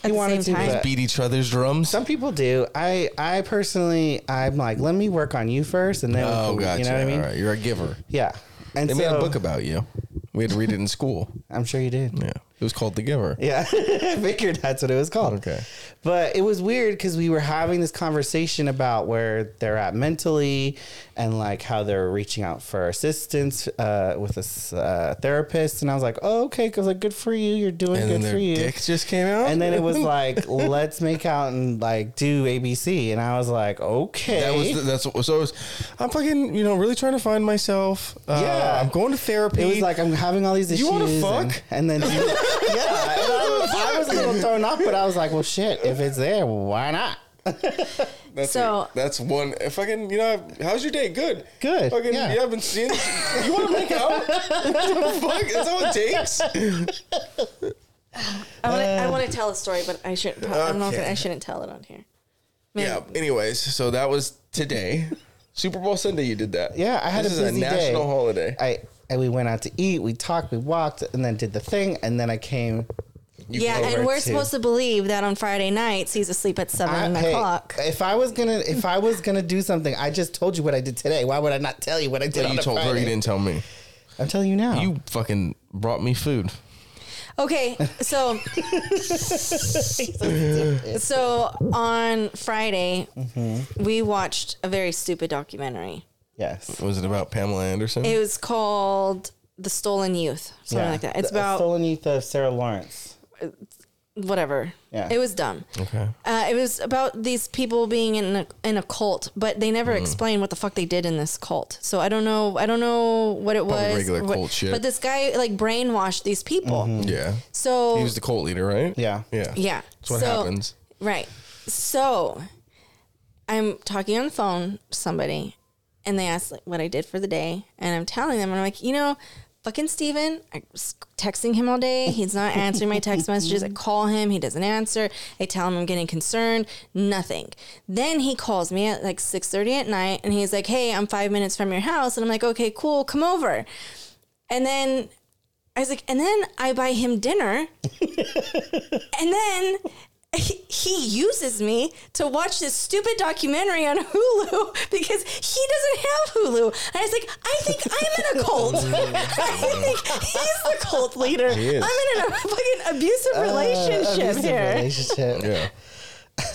at the wanted to, time. but- beat each other's drums. Some people do. I I personally I'm like, let me work on you first, and then Oh, can- gotcha. you know what I mean? All right, you're a giver. Yeah. And They so made a book about you. We had to read it in school. I'm sure you did. Yeah, it was called The Giver. Yeah, I figured that's what it was called. Okay. But it was weird because we were having this conversation about where they're at mentally and like how they're reaching out for assistance uh, with a uh, therapist. And I was like, oh, okay. Because, like, good for you. You're doing And then good for you. dick just came out. And then it was like, let's make out and like do ABC. And I was like, okay. That was the, that's what, so. It was, I'm fucking you know really trying to find myself. Uh, Yeah. I'm going to therapy. It was like I'm having all these issues. You wanna and- fuck? And, then and I, was, I was a little thrown off, but I was like, well, shit, if it's there, why not? that's So- what- that's one. If fucking you know, how's your day? Good. Good, Fucking yeah. you haven't seen. You want to make out? Fuck, that's all it takes. I want to I want to tell a story, but I should. I don't know if Okay. I shouldn't tell it on here. Maybe- Yeah. Anyways, so that was today. Super Bowl Sunday. You did that. Yeah, I had this a is busy a day. national holiday. I and we went out to eat, we talked, we walked, and then did the thing, and then I came. yeah, and we're to- supposed to believe that on Friday nights he's asleep at seven I, hey, o'clock. if I was gonna, if I was gonna do something, I just told you what I did today. Why would I not tell you what I did? on you a told her. You didn't tell me. I'm telling you now. You fucking brought me food. Okay, so so on Friday Mm-hmm. we watched a very stupid documentary. Yes. Was it about Pamela Anderson? It was called The Stolen Youth, something like that. It's The- about Stolen Youth of Sarah Lawrence. whatever. Yeah. It was dumb. okay. Uh, it was about these people being in a, in a cult, but they never Mm. explained what the fuck they did in this cult. So I don't know. I don't know what it Probably was. regular what- cult shit. But this guy like brainwashed these people. Yeah. So He was the cult leader, right? Yeah. Yeah. yeah. That's what so, happens. Right. So I'm talking on the phone to somebody and they asked like what I did for the day. And I'm telling them, and I'm like, you know, fucking Steven, I was texting him all day. He's not answering my text messages. I call him, he doesn't answer. I tell him I'm getting concerned. Nothing. Then he calls me at like 6:30 at night and he's like, Hey, I'm five minutes from your house. And I'm like, Okay, cool, come over. And then I was like, and then I buy him dinner, and then he, he uses me to watch this stupid documentary on Hulu because he doesn't have Hulu. And I was like, I think I'm in a cult. I think he's the cult leader. I'm in a fucking abusive relationship Uh, Abusive here. relationship. Yeah.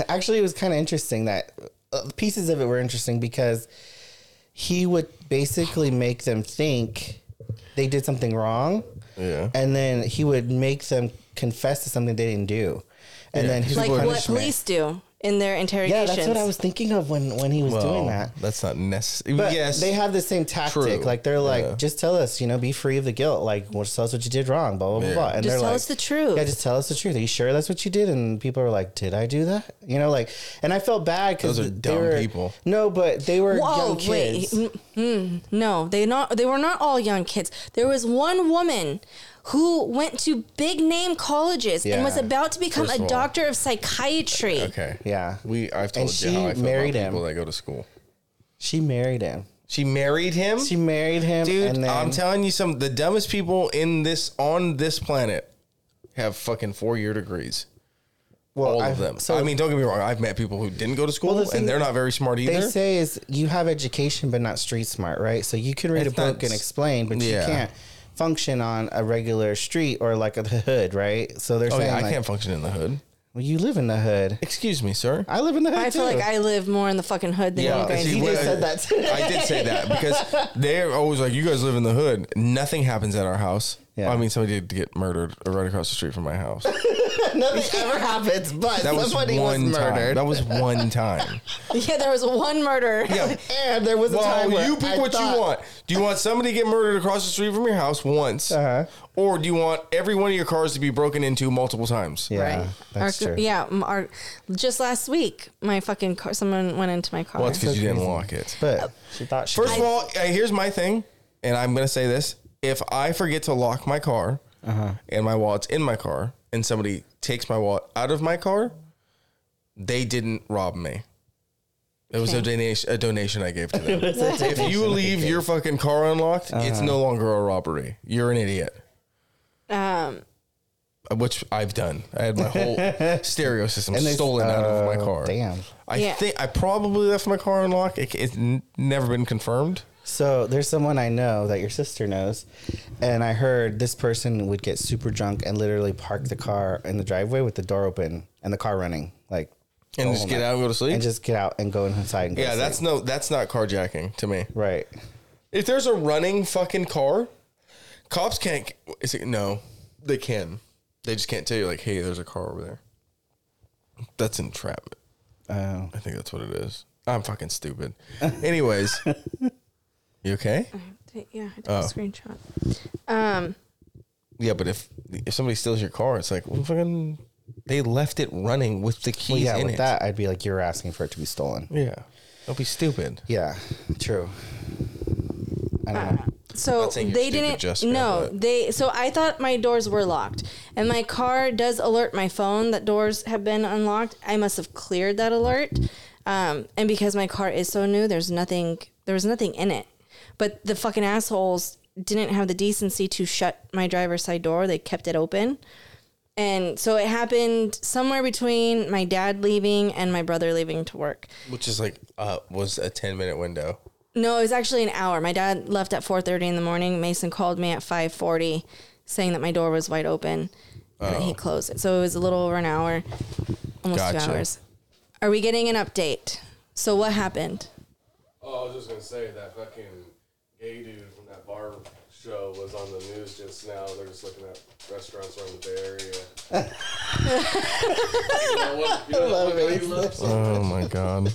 Actually, it was kind of interesting that uh, pieces of it were interesting because he would basically make them think they did something wrong. Yeah. And then he would make them confess to something they didn't do. And Yeah, then his Like what police do in their interrogation. Yeah, that's what I was thinking of when when he was doing that. that's not necessary. But yes, they have the same tactic. True. Like they're like, Yeah. just tell us, you know, be free of the guilt. Like, well, just tell us what you did wrong. Blah blah blah. Yeah. blah. And Just they're tell like, us the truth. Yeah, just tell us the truth. Are you sure that's what you did? And people are like, did I do that? You know, like, and I felt bad because Those are dumb were, people. No, but they were Whoa, young wait. kids. Mm, mm, no, they not they were not all young kids. There was one woman who went to big name colleges and was about to become First a of all- doctor of psychiatry. okay. Yeah. We I've told And you she how I feel married about him. people that go to school. She married him. She married him. She married him, Dude, and then I'm telling you, some the dumbest people in this on this planet have fucking four year degrees. well, All I've- of them. So I mean, don't get me wrong. I've met people who didn't go to school Well, the and they're not very smart either. they say is you have education but not street smart, right? So you can read It's a book and explain, but Yeah. you can't function on a regular street or like a hood, right? So they're oh saying yeah, I like, can't function in the hood. well, you live in the hood. Excuse me, sir. I live in the hood I feel like I live more in the fucking hood than you guys. see, he what- just said that too. I did say that because they're always like, "You guys live in the hood. Nothing happens at our house." Yeah. I mean, somebody did get murdered right across the street from my house. Nothing ever happens, but That was somebody one was time. murdered. That was one time. yeah, there was one murder. Yeah. and there was a time Well, where you pick I what thought- you want. Do you want somebody to get murdered across the street from your house once, Uh-huh. or do you want every one of your cars to be broken into multiple times? Yeah, Right. that's Our- true. Yeah, m- our, just last week, my fucking car. Someone went into my car. Well, it's because So you didn't lock it. But she thought she First did. of all, uh, here's my thing, and I'm gonna say this: if I forget to lock my car Uh-huh. and my wallet's in my car, and somebody takes my wallet out of my car, they didn't rob me. It was a donation. A donation I gave to them. if you leave your fucking car unlocked, it's Uh-huh. no longer a robbery. You're an idiot. Um, Which I've done. I had my whole stereo system And they- stolen out of my oh, car. Damn. I Yeah. think I probably left my car unlocked. It, it's n- never been confirmed. So there's someone I know that your sister knows, and I heard this person would get super drunk and literally park the car in the driveway with the door open and the car running, like, And just get out and go to sleep? and just get out and go inside. And go Yeah, to that's sleep. no, that's not carjacking to me. right. If there's a running fucking car, cops can't. Is it no? They can. They just can't tell you like, hey, there's a car over there. That's entrapment. Oh, I think that's what it is. I'm fucking stupid. Anyways, you okay? yeah, I took Oh. a screenshot. Um, Yeah, but if if somebody steals your car, it's like well, fucking. They left it running with the keys well, yeah. in With it. that, I'd be like, you're asking for it to be stolen. Yeah, don't be stupid. Yeah, true. I don't know. so Not saying you're they didn't. Jessica, no, but- they. So I thought my doors were locked, and my car does alert my phone that doors have been unlocked. I must have cleared that alert, um, and because my car is so new, there's nothing. There was nothing in it, but the fucking assholes didn't have the decency to shut my driver's side door. They kept it open. And so it happened somewhere between my dad leaving and my brother leaving to work. Which is like uh was a ten minute window. No, it was actually an hour. My dad left at 4:30 in the morning. Mason called me at 5:40 saying that my door was wide open and that he closed it. So it was a little over an hour, almost Gotcha. 2 hours. Are we getting an update? So what happened? Oh, I was just gonna say that fucking gay dude from that bar show was on the news just now. They're just looking at restaurants around the Bay Area. you know what? You know what guy love so Oh my god.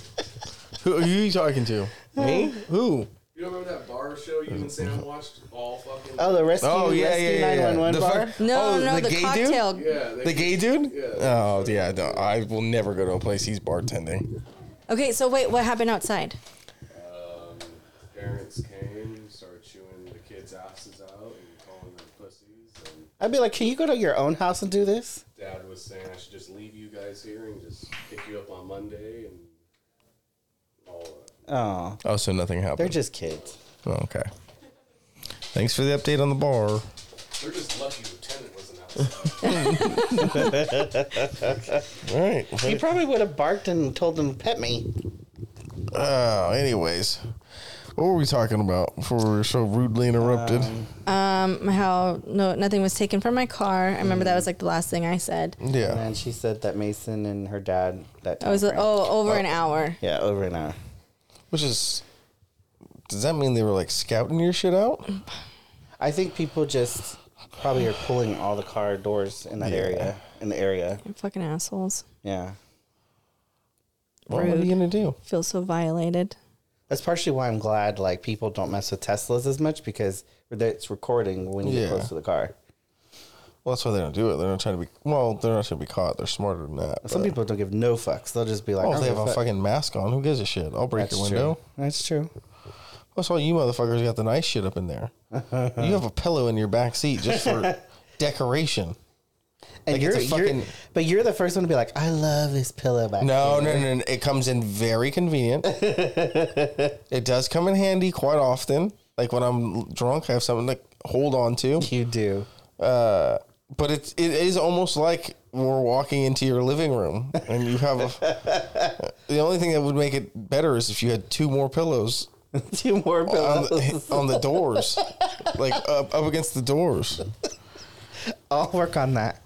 who, who are you talking to? Me? Who? You don't remember that bar show you and Sam watched all fucking? Oh, the rescue, Oh yeah, rescue yeah, yeah. yeah. 911 The bar. fuck- No, oh, no, the, gay cocktail. Dude? yeah, The gay dude? Yeah. Oh yeah. No, I will never go to a place he's bartending. Okay, so wait, what happened outside? Um, parents came, started chewing the kids' asses out and calling them pussies. And I'd be like, can you go to your own house and do this? dad was saying I should just leave you guys here and just pick you up on Monday and all that. Oh, Oh, so nothing happened. they're just kids. Oh, okay. Thanks for the update on the bar. They're just lucky Lieutenant wasn't outside. All right. He probably would have barked and told them to pet me. Oh, anyways, what were we talking about before we were so rudely interrupted? Um, how no nothing was taken from my car. I remember that was like the last thing I said. yeah. And then she said that Mason and her dad that I was time frame. oh over an hour. yeah over an hour. Which is, does that mean they were like scouting your shit out? I think people just probably are pulling all the car doors in that Yeah. area in the area. Fucking assholes. Yeah. Well, what are you gonna do? Feel so violated. That's partially why I'm glad like people don't mess with Teslas as much because it's recording when you Yeah. get close to the car. Well, that's why they don't do it. They're not trying to be. Well, they're not trying to be caught. They're smarter than that. Some people don't give no fucks. They'll just be like, Oh, if they have a fuck. fucking mask on. Who gives a shit? I'll break That's your window. true. That's true. Plus, all you motherfuckers got the nice shit up in there. you have a pillow in your back seat just for decoration. And Like, you're, a you're- but you're the first one to be like, I love this pillow back No, here." no, no, no. It comes in very convenient. it does come in handy quite often. Like when I'm drunk, I have something to hold on to. You do. Uh, but it's it is almost like we're walking into your living room and you have a. the only thing that would make it better is if you had two more pillows Two more on pillows. the, on the doors, like up, up against the doors. I'll work on that.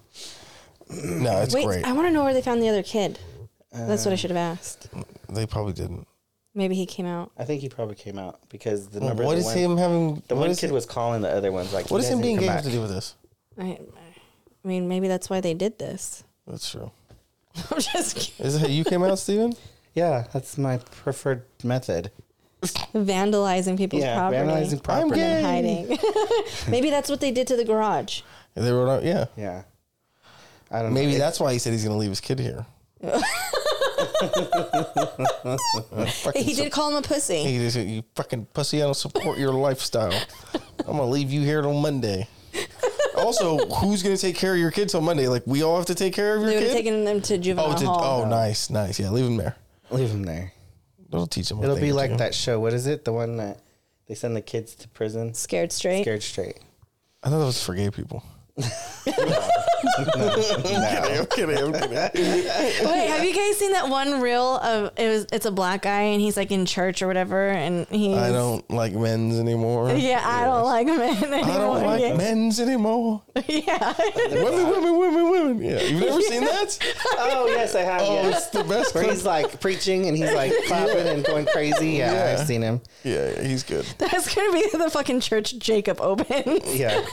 No, it's Wait, great. I want to know where they found the other kid. That's what I uh, should have asked. They probably didn't. Maybe he came out. I think he probably came out because the Well, number. what the is one, him having? The what one is kid it- was calling the other ones like. What "You does him being to gay come have to do with this? I, I mean, maybe that's why they did this. That's true. I'm just kidding. Is it how you came out, Steven? Yeah, that's my preferred method. vandalizing people's yeah, property vandalizing I'm property. gay. and hiding. maybe that's what they did to the garage. They wrote out, yeah. Yeah. I don't Maybe know. that's why he said he's going to leave his kid here. He did call him a pussy. He just, you fucking pussy, I don't support your lifestyle. I'm gonna leave you here till Monday. Also, who's gonna take care of your kid till Monday? Like we all have to take care of your They would have kid. taken them to juvenile oh, to, hall. oh, nice, nice. Yeah, leave him there. Leave him there. That'll teach him. It'll be like two. that show. What is it? The one that they send the kids to prison. Scared straight. Scared straight. I thought that was for gay people. No. I'm kidding. I'm kidding. Wait, have you guys seen that one reel of it was it's a black guy and he's like in church or whatever and he's I don't like men's anymore. Yeah, I don't like men anymore. I don't like yeah. men's anymore. Yeah. women, women, women, women. Yeah, you've never seen that? oh yes, I have. Oh, yeah. it's the best. Where he's like preaching and he's like clapping and going crazy. Yeah, Yeah. I've seen him. Yeah, yeah, he's good. That's gonna be the fucking church Jacob opens. Yeah.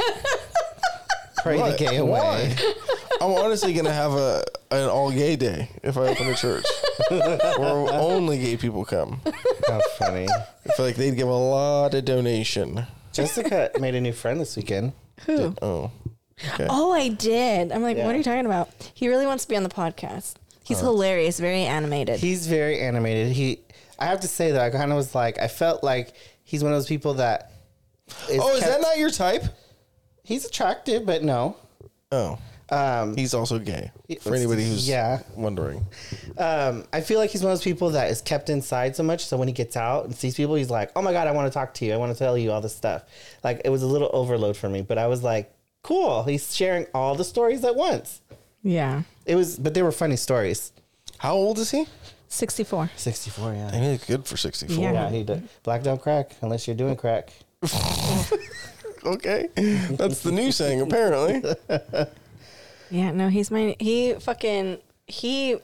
Pray What? the gay away. Why? I'm honestly gonna have a an all gay day if I open a church where only gay people come. How funny. I feel like they'd give a lot of donation. Jessica made a new friend this weekend. Who? Oh, okay. Oh, I did. I'm like, Yeah. what are you talking about? He really wants to be on the podcast. He's oh. hilarious, very animated. He's very animated. He, I have to say that I kind of was like, I felt like he's one of those people that. oh, is that not your type? He's attractive, but no. Oh, Um, he's also gay. For anybody who's yeah. wondering. um, I feel like he's one of those people that is kept inside so much. So when he gets out and sees people, he's like, "Oh my god, I want to talk to you. I want to tell you all this stuff." Like it was a little overload for me, but I was like, "Cool." He's sharing all the stories at once. yeah. It was, but they were funny stories. How old is he? 64. Sixty-four, yeah. I mean, he's good for 64. Yeah. Yeah, he did. Black don't crack unless you're doing crack. Okay, that's the new saying apparently. Yeah, no, he's my he fucking he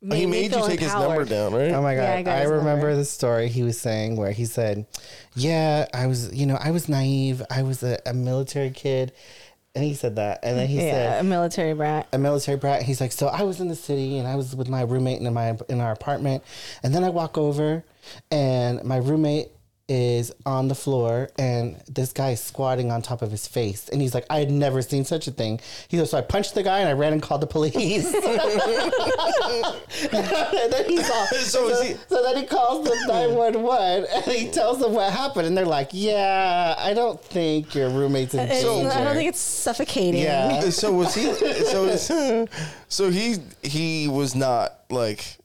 made, he made you feel take his number down, right? Oh my god! Yeah, I I, remember number. the story he was saying where he said, "Yeah, I was, you know, I was naive. I was a, a military kid," and he said that, and then he Yeah, said, a military brat. a military brat. He's like, so I was in the city and I was with my roommate in my in our apartment, and then I walk over, and my roommate is on the floor and this guy is squatting on top of his face and he's like i had never seen such a thing he goes so i punched the guy and i ran and called the police and then he's all, So so, he- so then he calls the 911 and he tells them what happened and they're like yeah i don't think your roommate's in It's- danger I don't think it's suffocating. yeah so was he? So is, so he he was not like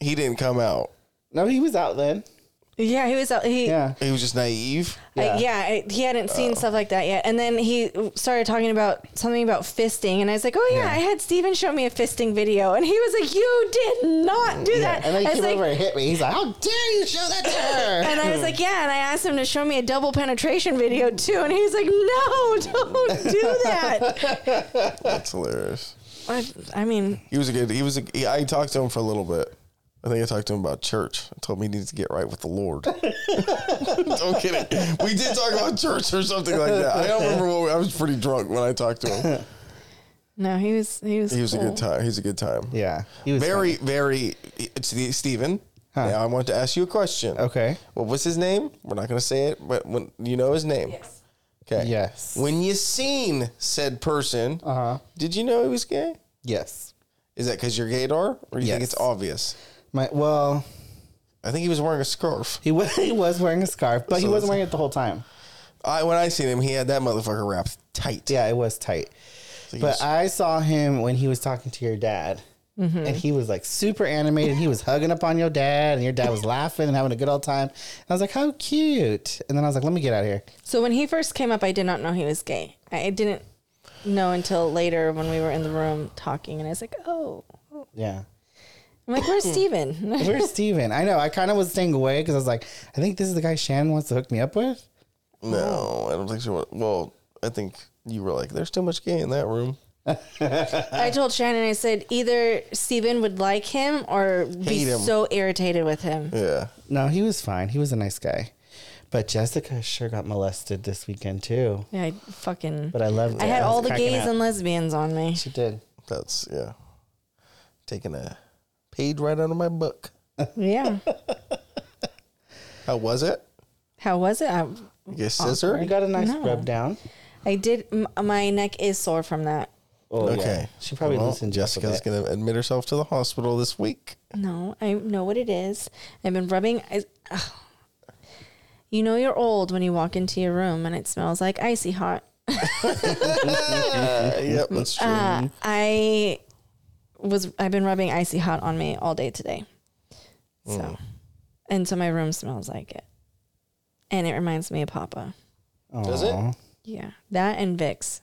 he didn't come out. no he was out then Yeah, he was. uh, He Yeah. He was just naive. yeah, Yeah. yeah I, he hadn't seen stuff like that yet. And then he started talking about something about fisting, and I was like, "Oh yeah, Yeah. I had Steven show me a fisting video," and he was like, "You did not do Yeah. that." And then he came like, over and hit me. He's like, "How dare you show that to her?" and I was like, "Yeah," and I asked him to show me a double penetration video too, and he's like, "No, don't do that." That's hilarious. I, I mean, He was a good. He was. A, he, I talked to him for a little bit. I think I talked to him about church. I told him he needs to get right with the Lord. Don't kidding. We did talk about church or something like that. I don't remember. What, I was pretty drunk when I talked to him. no, he was he was He was a good time. He's a good time. yeah. He was Very, very. It's the Steven. Huh. Now I want to ask you a question. Okay. What was his name? We're not going to say it, but when you know his name. Yes. Okay. Yes. When you seen said person, Uh huh. did you know he was gay? Yes. Is that because you're gaydar, or you think it's obvious? My well, I think he was wearing a scarf. he was he was wearing a scarf, but he So wasn't wearing it the whole time. I when I seen him, he had that motherfucker wrapped tight. Yeah, it was tight. So he But was- I saw him when he was talking to your dad. Mm-hmm. And he was like super animated. He was hugging up on your dad, and your dad was laughing and having a good old time. And I was like, "How cute!" And then I was like, "Let me get out of here." So when he first came up, I did not know he was gay. I I didn't know until later when we were in the room talking, and I was like, "Oh." Yeah. I'm like, "Where's Steven? Where's Steven? I know. I kind of was staying away because I was like, I think this is the guy Shannon wants to hook me up with. no, I don't think so. Well, I think you were like, "There's too much gay in that room." I told Shannon, I said either Steven would like him or be Hate him. so irritated with him. Yeah, No, he was fine. He was a nice guy. But Jessica sure got molested this weekend too. Yeah, I fucking. But I loved it. I had was all the cracking gays up. and lesbians on me. She did. that's yeah. Taking a page right out of my book. Yeah. How was it? How was it? I, You get scissor? You got a nice No. rub down. I did. M- my neck is sore from that. Oh, yeah. Okay. She probably Well, listened to a Jessica's bit. going to admit herself to the hospital this week. No, I know what it is. I've been rubbing. I, ugh. You know you're old when you walk into your room and it smells like icy hot. Uh, yep, that's true. Uh, I was. I've been rubbing icy hot on me all day today. So, hmm. and so my room smells like it, and it reminds me of Papa. Does it? Yeah, that and Vicks.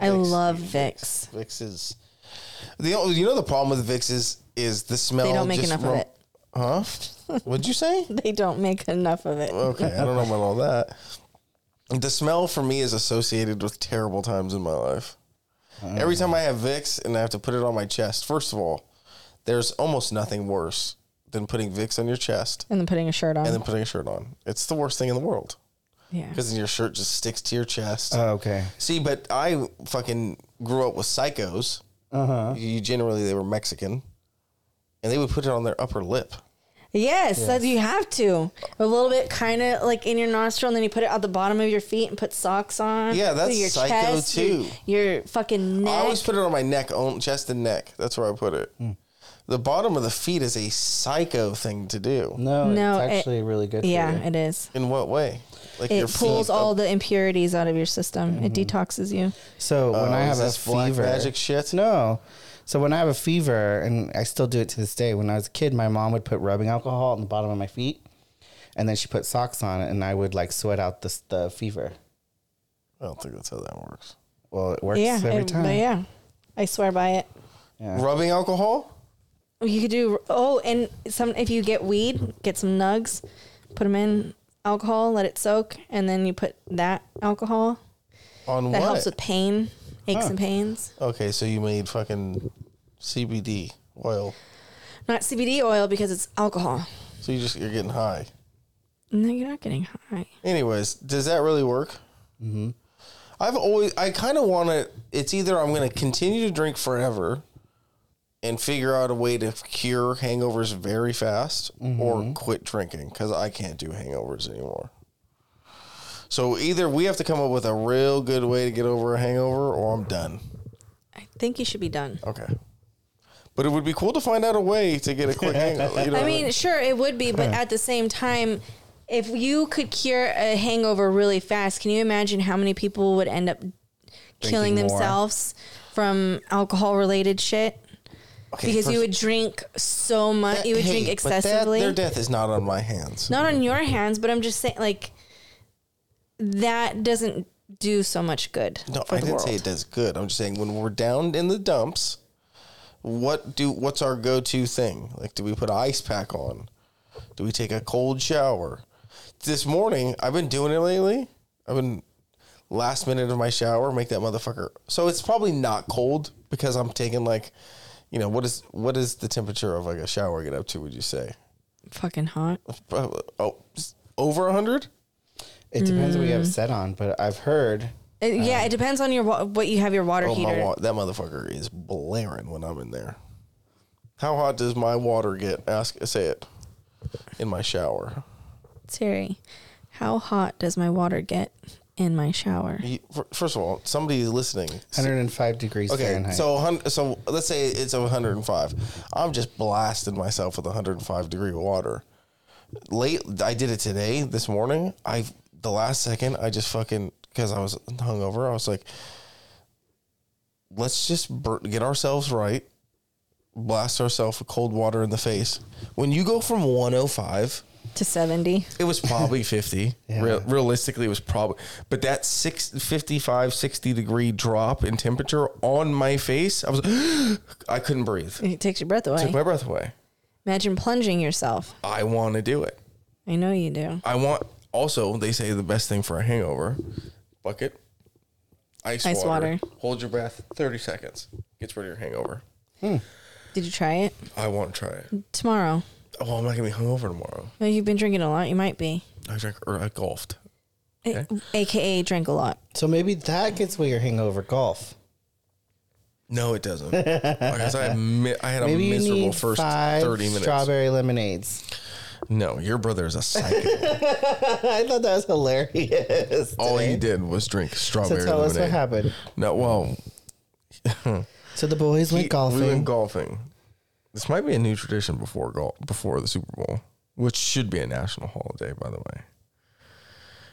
I love Vicks. Vicks is the only- you know the problem with Vicks is is the smell. They don't make enough ro- of it. Huh? What'd you say? They don't make enough of it. Okay, I don't know about all that. The smell for me is associated with terrible times in my life. Every time I have Vicks and I have to put it on my chest, first of all, there's almost nothing worse than putting Vicks on your chest And then putting a shirt on. and then putting a shirt on. It's the worst thing in the world yeah. because then your shirt just sticks to your chest. Oh, okay. See, but I fucking grew up with psychos. Uh huh. You generally they were Mexican, and they would put it on their upper lip. Yes, that you have to. A little bit kind of like in your nostril, and then you put it at the bottom of your feet and put socks on. Yeah, that's your psycho, too. Your, your fucking neck. I always put it on my neck, on chest and neck. That's where I put it. Hmm. The bottom of the feet is a psycho thing to do. No, No, it's it- actually really good. yeah, you. it is. In what way? Like It pulls all up- the impurities out of your system. It detoxes you. So when Oh, I is have a this black fever, magic shit? No. So when I have a fever, and I still do it to this day. When I was a kid, my mom would put rubbing alcohol on the bottom of my feet, and then she put socks on it, and I would like sweat out the the fever. I don't think that's how that works. Well, it works yeah, every it- time. but yeah, I swear by it. Yeah. Rubbing alcohol? You could do. Oh, and some if you get weed, get some nugs, put them in alcohol, let it soak, and then you put that alcohol. On That what? helps with pain, aches and pains. okay, so you made fucking CBD oil. Not CBD oil because it's alcohol. So you just you're getting high. No, you're not getting high. Anyways, does that really work? Mm-hmm. I've always, I kind of want to. It's either I'm going to continue to drink forever and figure out a way to cure hangovers very fast, or quit drinking because I can't do hangovers anymore. So either we have to come up with a real good way to get over a hangover, or I'm done. I think you should be done. Okay. But it would be cool to find out a way to get a quick hangover. You know I mean, sure, it would be, but at the same time, if you could cure a hangover really fast, can you imagine how many people would end up killing Drinking more. themselves from alcohol related shit? Okay, because you would drink so much. You would drink Hey, but that- excessively. their death is not on my hands. Not on your hands, but I'm just saying, like, that doesn't do so much good No, I didn't world. say it does good. I'm just saying when we're down in the dumps, what do what's our go-to thing? Like, do we put an ice pack on? Do we take a cold shower? This morning, I've been doing it lately. I've been last minute of my shower, make that motherfucker. So it's probably not cold because I'm taking like, you know, what is what is the temperature of like a shower get up to? Would you say? Fucking hot. Oh, over a hundred? It depends what you Mm. have set on, but I've heard It- yeah, it depends on your wa- what you have your water Oh my heater. wa- that motherfucker is blaring when I'm in there. How hot does my water get? Ask say it. In my shower. Siri, how hot does my water get in my shower? You- fir- First of all, somebody listening. 105 degrees Okay, Fahrenheit. so hun- so let's say it's 105. I'm just blasting myself with 105 degree water. Late, I did it today, this morning. I the last second, I just fucking because I was hungover. I was like, let's just bur- get ourselves right, blast ourselves with cold water in the face. When you go from 105 To 70. it was probably 50. Yeah. Real, realistically, it was probably, but that six, 55, 60 degree drop in temperature on my face, I was, I couldn't breathe. It takes your breath away. Took my breath away. Imagine plunging yourself. I want to do it. I know you do. I want, also, they say the best thing for a hangover bucket, ice, Ice water, water. hold your breath 30 seconds, gets rid of your hangover. Hmm. Did you try it? I want to try it. Tomorrow. Oh, I'm not going to be hungover tomorrow. Well, you've been drinking a lot. You might be. I drank, or I golfed. A- AKA drank a lot. so maybe that gets away your hangover golf. No, it doesn't. Because I, had mi- I had a Maybe you miserable need first five 30 minutes. strawberry lemonades. No, your brother is a psycho. I thought that was hilarious. All he did was drink So strawberry tell us lemonade. what happened. No, well, So the boys went he- golfing. We went golfing. This might be a new tradition before golf before the Super Bowl, which should be a national holiday, by the way.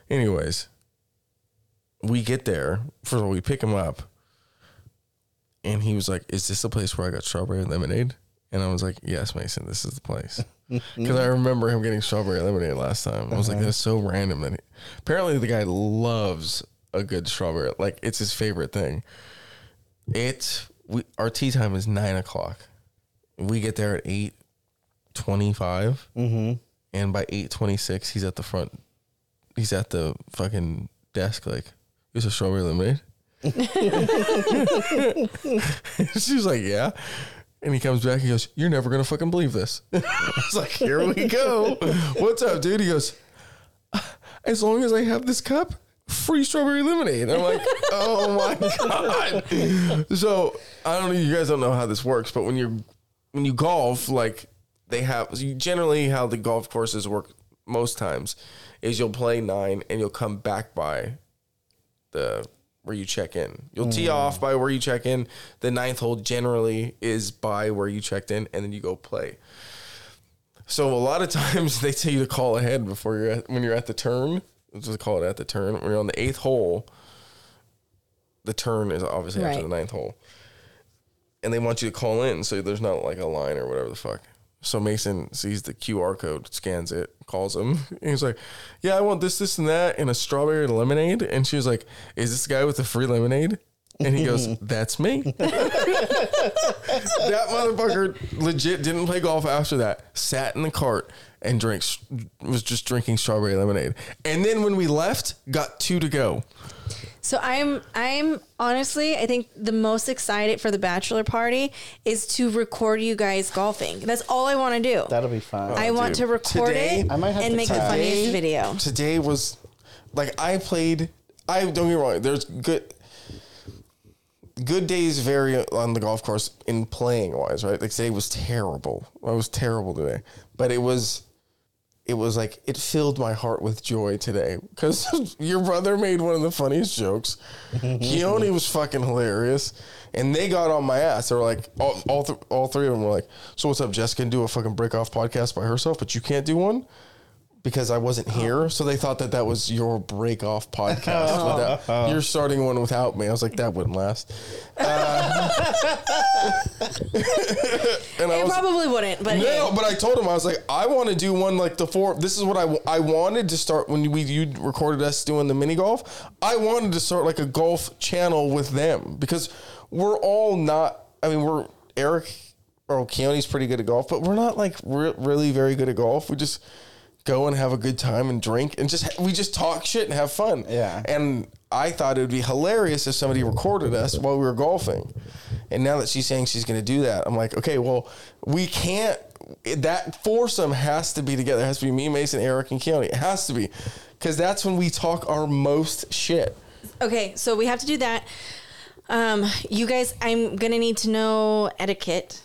Anyways, we get there. First of all, we pick him up, and he was like, "Is this the place where I got strawberry lemonade?" And I was like, "Yes, Mason, this is the place." Because I remember him getting strawberry lemonade last time. I was like, "That's so random." That he, apparently the guy loves a good strawberry. Like it's his favorite thing. It's we our tee time is nine o'clock. We get there at eight mm-hmm. and by eight twenty-six, he's at the front. He's at the fucking desk. Like, is a strawberry lemonade? She's like, yeah. And he comes back. He goes, "You're never gonna fucking believe this." I was like, "Here we go. What's up, dude?" He goes, "As long as I have this cup, free strawberry lemonade." I'm like, "Oh my god!" So I don't know. You guys don't know how this works, but when you're when you golf, like they have generally how the golf courses work most times is you'll play nine and you'll come back by the where you check in. You'll tee mm. off by where you check in. The ninth hole generally is by where you checked in, and then you go play. So a lot of times they tell you to call ahead before you're at when you're at the turn. Let's just call it at the turn. When you're on the eighth hole, the turn is obviously after Right. the ninth hole, and they want you to call in, so there's not like a line or whatever the fuck. So Mason sees the QR code, scans it, calls him. And he's like, "Yeah, I want this, this, and that, and a strawberry lemonade." And she was like, "Is this guy with the free lemonade?" And he goes, "That's me." that motherfucker legit didn't play golf after that. Sat in the cart and drinks was just drinking strawberry lemonade. And then when we left, got two to go. So I'm I'm honestly I think the most excited for the bachelor party is to record you guys golfing. That's all I want to do. That'll be fun. I oh, want dude. to record Today- it I might have and to make the try. funniest video. Today was like I played. I don't get me wrong. There's good. Good days vary on the golf course in playing wise, right? Like today was terrible. I was terrible today, but it was, it was like it filled my heart with joy today because your brother made one of the funniest jokes. Keone was fucking hilarious, and they got on my ass. They were like, all all, th- all three of them were like, "So what's up? Jess can do a fucking break off podcast by herself, but you can't do one." Because I wasn't here, so they thought that that was your break off podcast. without- you're starting one without me. I was like, that wouldn't last. Uh, and I It was probably wouldn't, but no, hey. but I told him I was like, I want to do one like the four. This is what I I wanted to start when we you recorded us doing the mini golf. I wanted to start like a golf channel with them because we're all not. I mean, we're Eric or Keone's pretty good at golf, but we're not like re- really very good at golf. We just go and have a good time and drink and just we just talk shit and have fun. Yeah. And I thought it would be hilarious if somebody recorded us while we were golfing. And now that she's saying she's going to do that, I'm like, okay, well, we can't. That foursome has to be together. It has to be me, Mason, Eric, and Keone. It has to be because that's when we talk our most shit. Okay, so we have to do that. Um, you guys, I'm gonna need to know etiquette.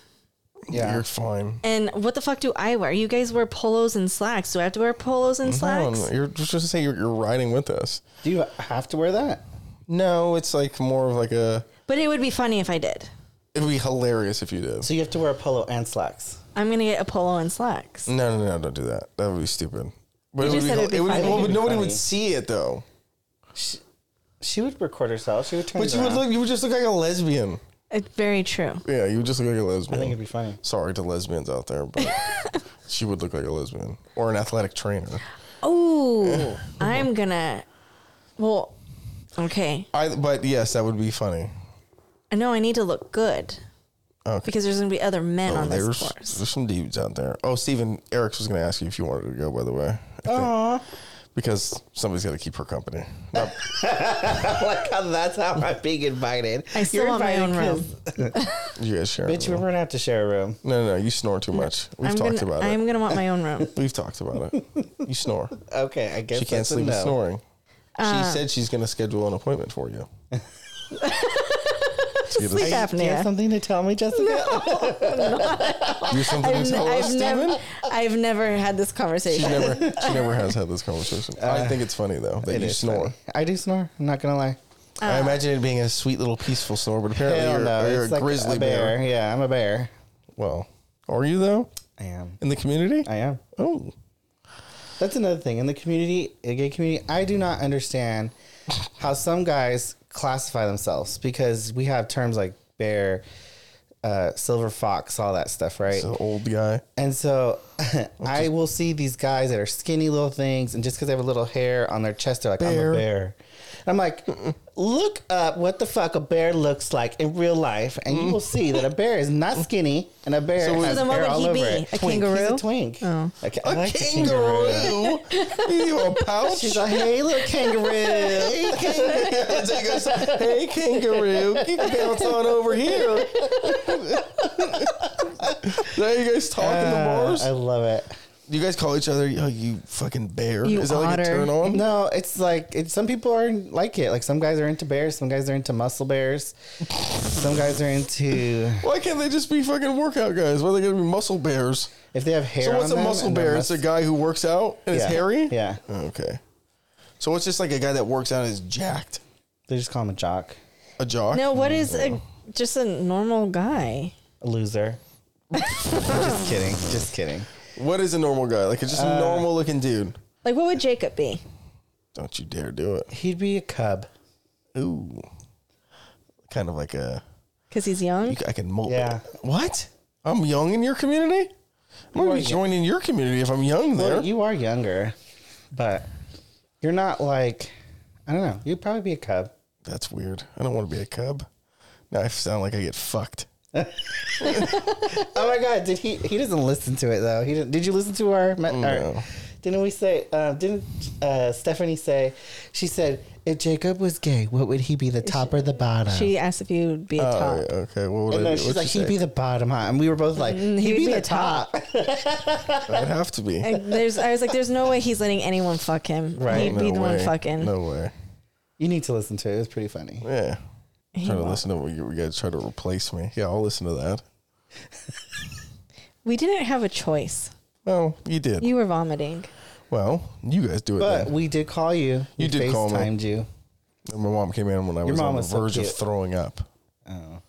Yeah. You're fine. And what the fuck do I wear? You guys wear polos and slacks. Do I have to wear polos and slacks? no, you're just to say you're, you're riding with us. Do you have to wear that? No, it's like more of like a. But it would be funny if I did. It would be hilarious if you did. So you have to wear a polo and slacks. I'm gonna get a polo and slacks. No, no, no, don't do that. That would be stupid. But You it would just be, said it'd be funny. well, but nobody funny. would see it though. She would record herself. She would turn. But you would look. You would just look like a lesbian. It's very true. Yeah, you would just look like a lesbian. I think it'd be funny. Sorry to lesbians out there, but she would look like a lesbian or an athletic trainer. Oh, I'm gonna. Well, okay. I. But yes, that would be funny. I know I need to look good Okay. because there's gonna be other men Oh, on this there's, course. there's some dudes out there. Oh, Steven, Eric's was going to ask you if you wanted to go, by the way. I think. Because somebody's got to keep her company. Not- like how that's how I'm being invited. I still You're want my own room. you guys share. a Bitch, we're room. gonna have to share a room. No, no, no. You snore too much. We've I'm talked gonna. about I'm it. gonna want my own room. We've talked about it. You snore. Okay, I guess She can't that's a sleep with no. snoring. Uh. she said she's going to schedule an appointment for you. Sleep Do you have something to tell me, Jessica? You something I've, tell us, I've Steven? never, I've never had this She conversation. never, she never has had this conversation. I think it's funny though that Uh, you snore. funny. I do snore. I'm not gonna lie. I imagine it being a sweet little peaceful snore, but apparently Hell you're, no, you're a like grizzly a bear. bear. Yeah, I'm a bear. Well, are you though I am. in the community? I am. oh, That's another thing in the community, the gay community. I do not understand how some guys classify themselves because we have terms like bear, uh, silver fox, all that stuff, right? an old guy. And so I will see these guys that are skinny little things, and just because they have a little hair on their chest, they're like, Bear. I'm a bear. And I'm like, look up what the fuck a bear looks like in real life, and you will see that a bear is not skinny, and a bear So has then what hair would all he over be? it. A Twink. kangaroo? He's a twink. Oh. Okay, I A like the kangaroo? you a pouch? She's like, hey, little kangaroo. hey, kangaroo. Hey, kangaroo, you can bounce on over here. now you guys talk in the Uh, bars? I love it. You guys call each other, oh, you fucking bear? You Is that like a otter. turn on? No, it's like it's, some people are like it. Like some guys are into bears, some guys are into muscle bears, some guys are into Why can't they just be fucking workout guys? Why are they gonna be muscle bears? if they have hair. So what's on a them muscle and they're bear? mus- It's a guy who works out and is Yeah. hairy. Yeah, oh, Okay. So it's just like a guy that works out and is jacked. they just call him a jock, A jock. No, what is a, just a normal guy? a loser. just kidding, just kidding. What is a normal guy? Like it's just Uh, a normal looking dude. Like, what would Jacob be? Don't you dare do it. He'd be a cub. Ooh. Kind of like a. Because he's young. You, I can mold. Yeah. What? I'm young in your community. I'm gonna are be young. joining your community if I'm young there. Well, you are younger, but you're not like I don't know. You'd probably be a cub. That's weird. I don't want to be a cub. Now I sound like I get fucked. Oh my god! Did he? He doesn't listen to it though. He didn't, did you listen to our? me- No. our didn't we say? Uh, didn't uh, Stephanie say? She said, "If Jacob was gay, what would he be? The top or the bottom?" She asked if you would be a Oh, top. yeah, okay. What would and I then do? she's What'd like, "He'd be the bottom," huh? And we were both like, Mm, "He'd, be, the top." I'd have to be. And there's, I was like, there's no way he's letting anyone fuck him. Right. He'd be No the one way. fucking. No way. you need to listen to it. It was pretty funny. Yeah. He Trying to listen to what you, you guys try to replace me. Yeah, I'll listen to that. We didn't have a choice. Oh, you did. You were vomiting. well, you guys do it But then. we did call you. You We did call me. FaceTimed you. My mom came in when I was on was the so verge of throwing up. Oh.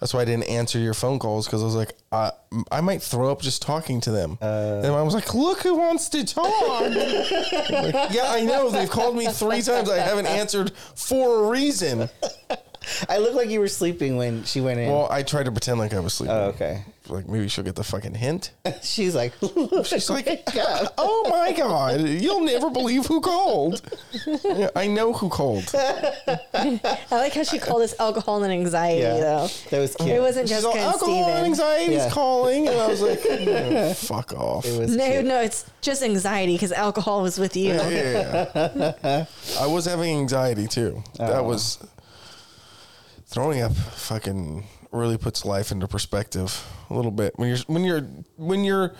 That's why I didn't answer your phone calls because I was like, I, I might throw up just talking to them. Uh. and I was like, look who wants to talk. Like, yeah, I know. They've called me three times. I haven't answered for a reason. I looked like you were sleeping when she went in. Well, I tried to pretend like I was sleeping. oh, okay. Like maybe she'll get the fucking hint. She's like, She's like, oh my God, you'll never believe who called. Yeah, I know who called. I like how she called this alcohol and anxiety, yeah, though. that was cute. It wasn't She's Jessica all, and alcohol Steven. anxiety's Yeah. calling. And I was like, "Oh, fuck off. It was No, cute. no, it's just anxiety because alcohol was with you. Yeah, yeah, yeah. I was having anxiety too. That was throwing up. Fucking really puts life into perspective a little bit when you're when you're when you're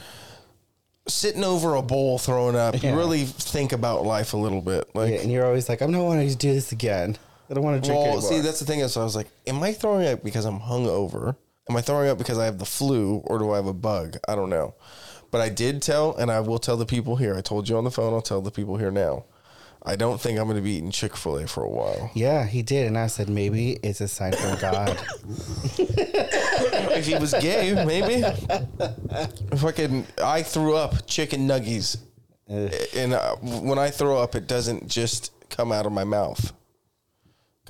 sitting over a bowl throwing up. Yeah. You really think about life a little bit. Like, Yeah, and you're always like, I'm not wanting to do this again. I don't want to drink well, anymore. see, that's the thing. Is, so I was like, am I throwing up because I'm hungover? Am I throwing up because I have the flu, or do I have a bug? I don't know. But I did tell, and I will tell the people here. I told you on the phone. I'll tell the people here now. I don't think I'm going to be eating Chick Fil A for a while. yeah, he did, and I said maybe it's a sign from God. if he was gay, maybe. Fucking, I threw up chicken nuggies, Ugh. and uh, when I throw up, it doesn't just come out of my mouth.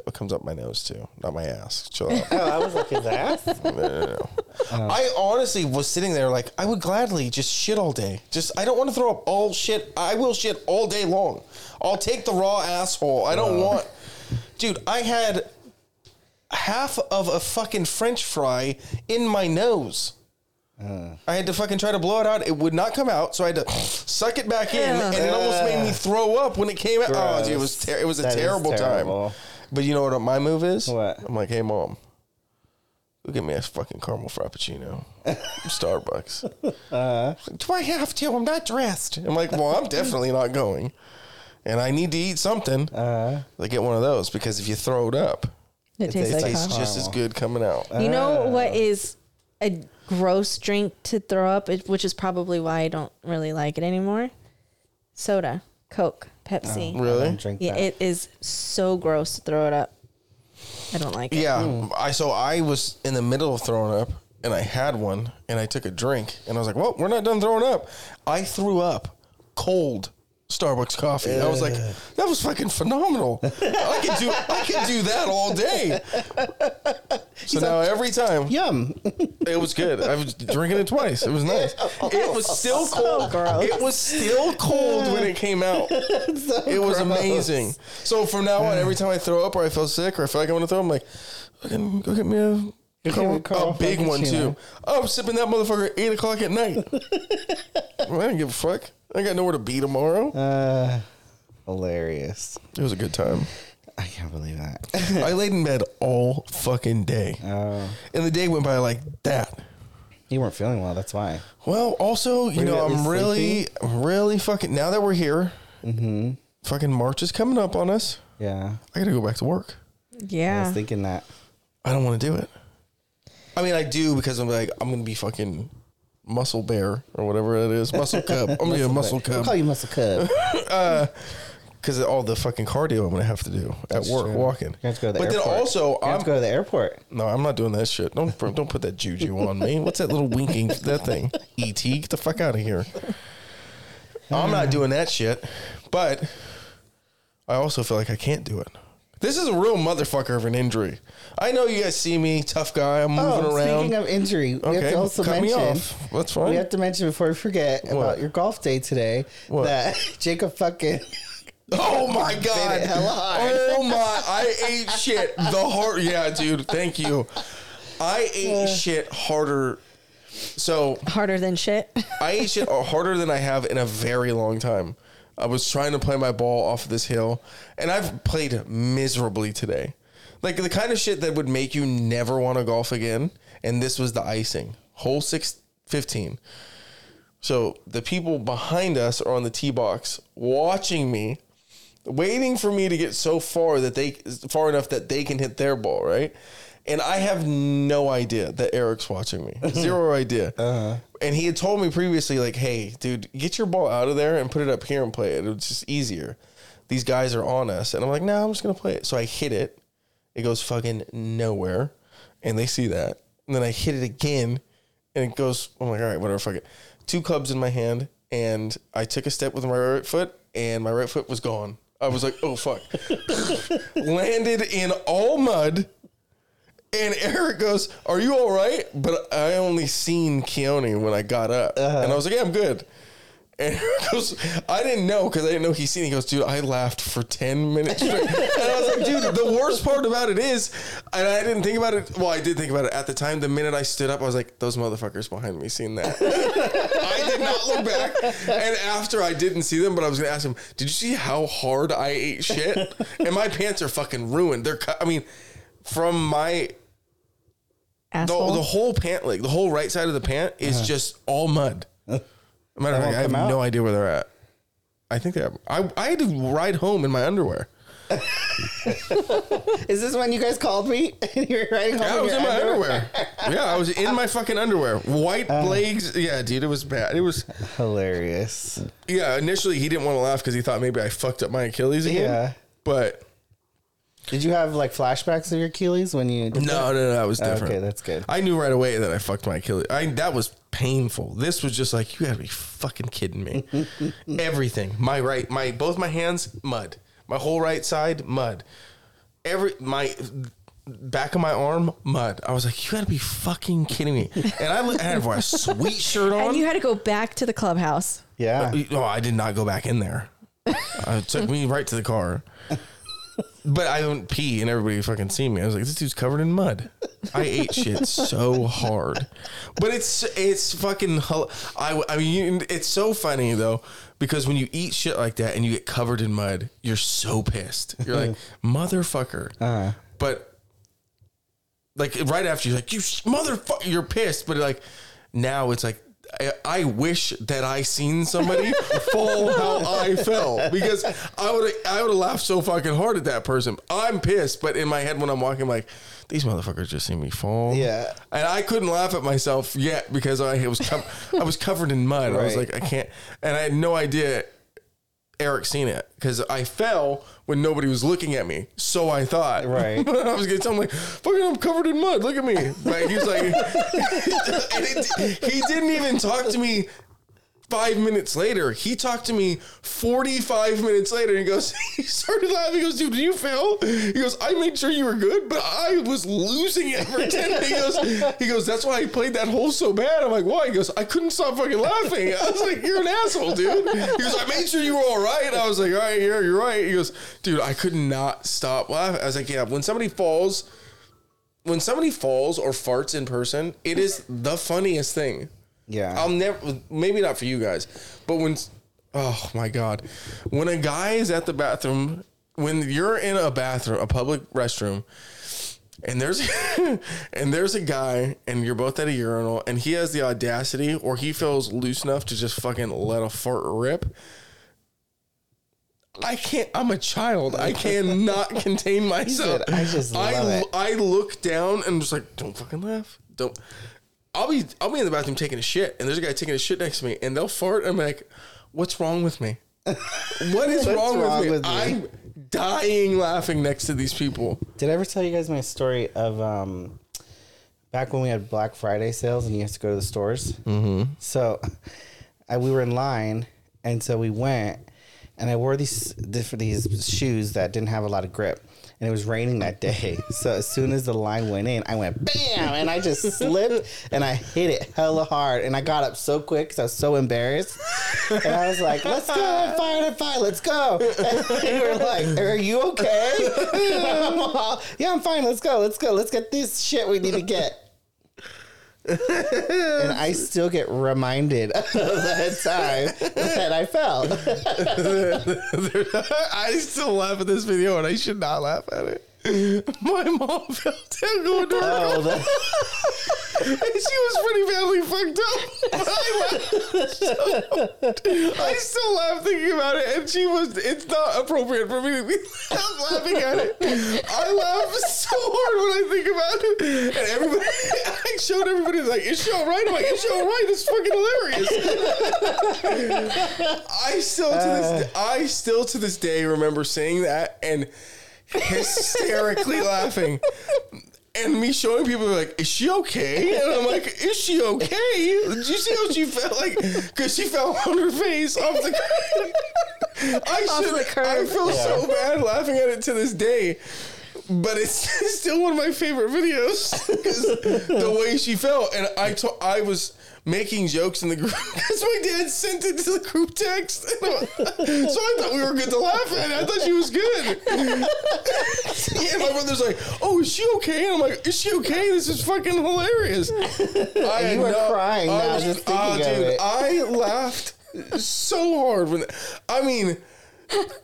It comes up my nose too, not my ass. Chill out. oh, I was like his ass. No, no, no. I honestly was sitting there like I would gladly just shit all day. Just I don't want to throw up all shit. I will shit all day long. I'll take the raw asshole. I don't uh. want, dude. I had half of a fucking French fry in my nose. Uh. I had to fucking try to blow it out. It would not come out, so I had to suck it back in, and it almost made me throw up when it came out. Oh, dude, it was ter- it was a That is terrible, terrible. Time. But you know what my move is? What? I'm like, hey mom, go get me a fucking caramel frappuccino, from Starbucks. Uh-huh. She's like, Do I have to? I'm not dressed. I'm like, well, I'm definitely not going, and I need to eat something. Uh, I get one of those because if you throw it up, It tastes it like tastes caramel. just as good coming out. You know what is a gross drink to throw up, which is probably why I don't really like it anymore? Soda, Coke, Pepsi. Oh, I really? don't drink Yeah, that. it is so gross to throw it up. I don't like it. Yeah, I so I was in the middle of throwing up, and I had one, and I took a drink, and I was like, "Well, we're not done throwing up." I threw up cold Starbucks coffee. I was like, "That was fucking phenomenal. I could do I could do that all day." So now every time Yum. it was good. I was drinking it twice. It was nice. It was still cold. It was still cold when it came out. it was amazing. So from now on, every time I throw up or I feel sick or I feel like I want to throw, I'm like, fucking go get me a, get me a big one Frappuccino. too. I'm sipping that motherfucker at eight o'clock at night. I don't give a fuck. I got nowhere to be tomorrow. Uh, hilarious. It was a good time. I can't believe that. I laid in bed all fucking day, Oh, and the day went by like that. you weren't feeling well. That's why. Well, also, you Were know, at least I'm really, really fucking. Now that we're here, fucking March is coming up on us. Yeah, I gotta go back to work. Yeah, I was thinking that. I don't want to do it. I mean, I do because I'm like, I'm gonna be fucking muscle bear or whatever it is, muscle cub. I'm gonna be a muscle I'll cub call you Muscle Cub. Uh, because all the fucking cardio I'm gonna have to do at work, true. walking. You have to go to the but airport. then also, You I'm to go to the airport. no, I'm not doing that shit. Don't don't put that juju on me. What's that little winking that thing? Et, get the fuck out of here. I'm not doing that shit. But I also feel like I can't do it. This is a real motherfucker of an injury. I know you guys see me, tough guy. I'm moving oh, around. speaking of injury, we have to also cut me mention. off. That's fine. We have to mention before we forget What? about your golf day today What? that Jacob fucking Oh my god! it hella hard. Oh my! I ate shit the hard. Yeah, dude. Thank you. I ate uh. shit harder. So Harder than shit. I ate shit harder than I have in a very long time. I was trying to play my ball off of this hill, and I've played miserably today. Like the kind of shit that would make you never want to golf again. And this was the icing. Hole six fifteen. So the people behind us are on the tee box watching me, waiting for me to get so far that they far enough that they can hit their ball, right? And I have no idea that Eric's watching me. Zero idea. Uh-huh. And he had told me previously, like, hey, dude, get your ball out of there and put it up here and play it. It's just easier. These guys are on us. And I'm like, no, I'm just gonna play it. So I hit it. It goes fucking nowhere. and they see that, and then I hit it again, and it goes. I'm like, all right, whatever, fuck it. Two clubs in my hand, and I took a step with my right foot, and my right foot was gone. I was like, oh fuck. Landed in all mud. And Eric goes, "Are you all right?" But I only seen Keone when I got up, uh-huh. and I was like, "Yeah, I'm good." And Eric goes, "I didn't know because I didn't know he seen." it." He goes, "Dude, I laughed for ten minutes straight." and I was like, "Dude, the worst part about it is," and I didn't think about it. Well, I did think about it at the time. The minute I stood up, I was like, "Those motherfuckers behind me seen that." I did not look back. And after I didn't see them, but I was gonna ask him, "Did you see how hard I ate shit?" And my pants are fucking ruined. They're, cut. I mean, from my Asshole. the whole pant leg, the whole right side of the pant is just all mud. Matter of fact, I have come out? no idea where they're at. I think they're. I I had to ride home in my underwear. Is this when you guys called me? and you were riding home Yeah, I was your in my underwear. yeah, I was in my fucking underwear. White Uh. legs. Yeah, dude, it was bad. It was. Hilarious. Yeah, initially he didn't want to laugh because he thought maybe I fucked up my Achilles again. Yeah. But Did you have like flashbacks of your Achilles when you? Did no, no, no, that was that? different. Okay, that's good. I knew right away that I fucked my Achilles. I that was painful. This was just like you gotta be fucking kidding me. Everything, my right, my both my hands mud, my whole right side mud, every my back of my arm mud. I was like, you gotta be fucking kidding me. And I, I had a sweet shirt on. and you had to go back to the clubhouse. Yeah. Oh, I did not go back in there. Uh, it took me right to the car. But I don't pee and everybody fucking see me. I was like, this dude's covered in mud. I ate shit so hard. But it's it's fucking I I mean it's so funny though because when you eat shit like that and you get covered in mud, you're so pissed. You're like, motherfucker. Uh-huh. But like right after you're like, you motherfucker, you're pissed. But like now it's like, I, I wish that I seen somebody fall how I fell because I would I would have laughed so fucking hard at that person. I'm pissed, but in my head when I'm walking, I'm like these motherfuckers just see me fall. Yeah. and I couldn't laugh at myself yet because I was com- I was covered in mud. I was like I can't, and I had no idea Eric seen it because I fell when nobody was looking at me. So I thought. Right. I was gonna tell him like, "Fucking, I'm covered in mud. Look at me." Like he was like, and it, he didn't even talk to me. Five minutes later, he talked to me 45 minutes later. He goes, he started laughing. He goes, dude, did you fail? He goes, I made sure you were good, but I was losing it for 10. He goes, he goes, that's why I played that hole so bad. I'm like, why? He goes, I couldn't stop fucking laughing. I was like, you're an asshole, dude. He goes, I made sure you were all right. I was like, all right, yeah, you're right. He goes, dude, I could not stop laughing. I was like, yeah, when somebody falls, when somebody falls or farts in person, it is the funniest thing. Yeah. I'll never, maybe not for you guys, but when, oh my God, when a guy is at the bathroom, when you're in a bathroom, a public restroom, and there's, and there's a guy, and you're both at a urinal, and he has the audacity, or he feels loose enough to just fucking let a fart rip. I can't. I'm a child. I cannot contain myself. said, "I just I, it." I look down and just like, don't fucking laugh. Don't. I'll be I'll be in the bathroom taking a shit, and there's a guy taking a shit next to me, and they'll fart. And I'm like, what's wrong with me? What is What's wrong, wrong with, me? with me? I'm dying laughing next to these people. Did I ever tell you guys my story of um, back when we had Black Friday sales and you used to go to the stores? Mm-hmm. So I, we were in line, and so we went, and I wore these different these shoes that didn't have a lot of grip. And it was raining that day. So as soon as the line went in, I went bam, and I just slipped and I hit it hella hard. And I got up so quick because I was so embarrassed. And I was like, let's go, I'm fine, I'm fine, let's go. And they were like, are you okay? Yeah, I'm fine, let's go, let's go, let's get this shit we need to get. And I still get reminded of that time that I fell. I still laugh at this video, and I should not laugh at it. My mom fell down going to her Oh, that- and she was pretty badly fucked up. I, laughed. I still laugh thinking about it, and she was. It's not appropriate for me to be laughing at it. I laugh so hard when I think about it, and everybody. I showed everybody like, "Is she all right?" I'm like, "Is she all right?" It's fucking hilarious. I still to this. Uh. I still to this day remember saying that and hysterically laughing. and me showing people like, "Is she okay?" And I'm like, "Is she okay?" Did you see how she felt like? Because she fell on her face off the. I Off should. the curb. I feel so bad laughing at it to this day. But it's still one of my favorite videos because the way she felt, and I to- I was making jokes in the group because my dad sent it to the group text, so I thought we were good to laugh at. I thought she was good. yeah, my brother's like, "Oh, is she okay?" And I'm like, "Is she okay? This is fucking hilarious." I You were crying I now was, just thinking ah, of dude, it. I laughed so hard when I mean,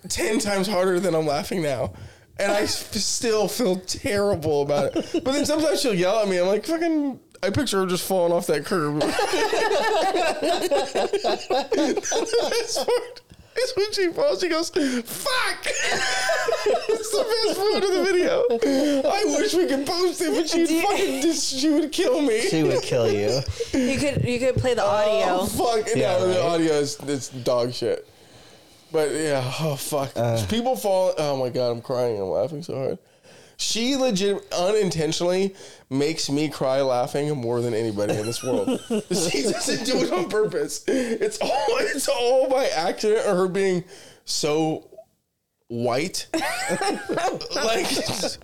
ten times harder than I'm laughing now. And I still feel terrible about it. But then sometimes she'll yell at me. I'm like, fucking. I picture her just falling off that curb. the best part when she falls, she goes, "Fuck!" it's the best part of the video. I wish we could post it, but she'd fucking just, she would kill me. She would kill you. You could you could play the audio. Oh fuck! Yeah, no, the audio is it's dog shit. But yeah, oh fuck! Uh. People fall. Oh my god, I'm crying. I'm laughing so hard. She legit unintentionally makes me cry laughing more than anybody in this world. she doesn't do it on purpose. It's all it's all by accident or her being so white. like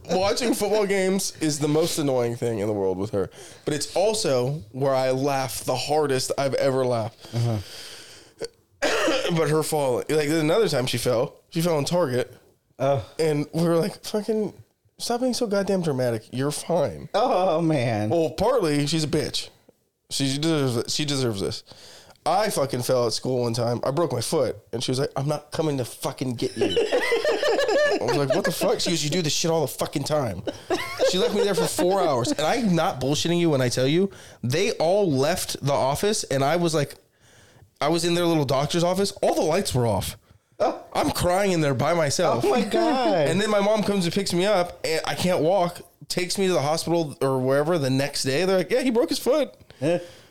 watching football games is the most annoying thing in the world with her. But it's also where I laugh the hardest I've ever laughed. Uh-huh. but her fall, like there's another time she fell. She fell on Target, Oh, and we were like, "Fucking stop being so goddamn dramatic. You're fine." oh man. Well, partly she's a bitch. She deserves it. She deserves this. I fucking fell at school one time. I broke my foot, and she was like, "I'm not coming to fucking get you." I was like, "What the fuck?" She goes, "You do this shit all the fucking time." She left me there for four hours, and I'm not bullshitting you when I tell you they all left the office, and I was like, I was in their little doctor's office. All the lights were off. I'm crying in there by myself. Oh my god. And then my mom comes and picks me up, and I can't walk. Takes me to the hospital or wherever the next day. They're like, "Yeah, he broke his foot."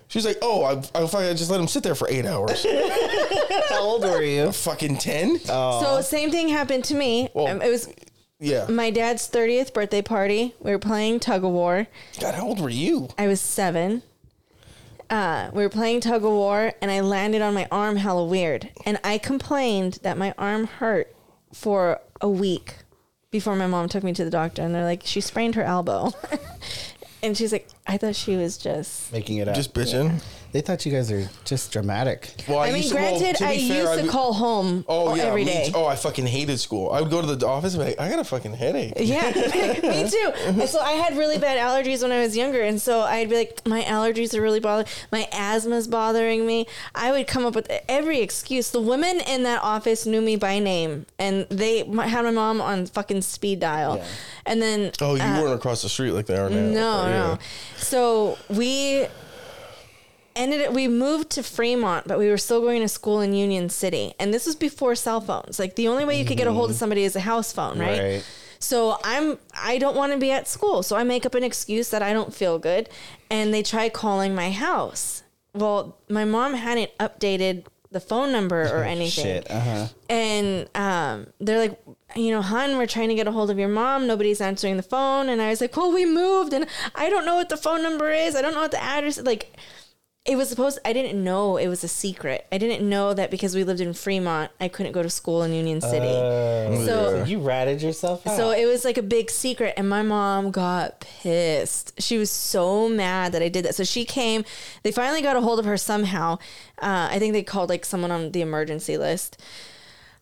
She's like, "Oh, I, I, fucking- I just let him sit there for eight hours." How old were you? fucking ten. So same thing happened to me. Well- Um, it was yeah. my dad's 30th birthday party. We were playing tug of war. God, how old were you? I was seven. Uh, we were playing tug of war, and I landed on my arm hella weird. And I complained that my arm hurt for a week before my mom took me to the doctor. And they're like, she sprained her elbow. and she's like, I thought she was just. Making it up. Just bitching. They thought you guys are just dramatic. Well, I mean, used to- well, granted, to I fair, used I to would- call home Oh yeah, every me too. Oh, I fucking hated school. I would go to the office and be like, I got a fucking headache. Yeah, me too. So I had really bad allergies when I was younger, and so I'd be like, my allergies are really bothering, my asthma's bothering me. I would come up with every excuse. The women in that office knew me by name, and they had my mom on fucking speed dial. Yeah. And then Oh, you uh, weren't across the street like they are now. no, Yeah. no. So we ended it. We moved to Fremont, but we were still going to school in Union City, and this was before cell phones. Like the only way you could get a hold of somebody is a house phone, right? Right. So I'm I don't want to be at school, so I make up an excuse that I don't feel good, and they try calling my house. Well, my mom hadn't updated the phone number or anything. Shit. Uh huh. And um, they're like, you know, hun, we're trying to get a hold of your mom. Nobody's answering the phone. And I was like, well, we moved and I don't know what the phone number is. I don't know what the address is. Like, it was supposed, I didn't know it was a secret. I didn't know that because we lived in Fremont, I couldn't go to school in Union City. Uh, so, you ratted yourself out. so it was like a big secret, and my mom got pissed. She was so mad that I did that. So she came. They finally got a hold of her somehow. Uh, I think they called like someone on the emergency list.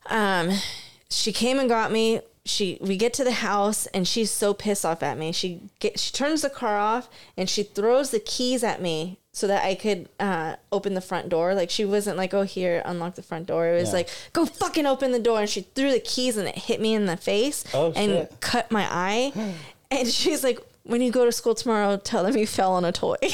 Um, she came and got me. She we get to the house and she's so pissed off at me. She get she turns the car off and she throws the keys at me so that I could uh, open the front door. Like she wasn't like, "Oh, here, unlock the front door." It was Yeah. like, "Go fucking open the door!" And she threw the keys and it hit me in the face Oh, and shit. cut my eye. and she's like, "When you go to school tomorrow, tell them you fell on a toy."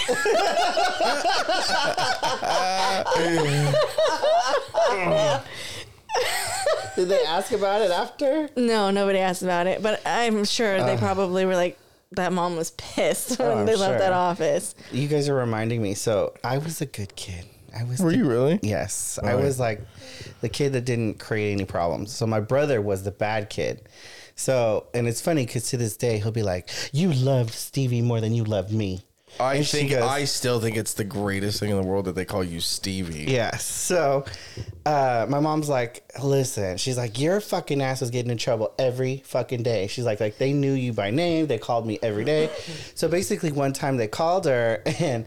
Did they ask about it after? no, nobody asked about it, but I'm sure they probably were like, "That mom was pissed oh, when Oh, I'm they left that office." You guys are reminding me. So I was a good kid. I was. Were the- you really? Yes, I was like the kid that didn't create any problems. So my brother was the bad kid. So and it's funny because to this day he'll be like, "You loved Stevie more than you loved me." I And think goes- I still think it's the greatest thing in the world that they call you Stevie. Yeah. So uh, my mom's like, listen, she's like, your fucking ass was getting in trouble every fucking day. She's like, like they knew you by name. They called me every day. So basically, one time they called her and.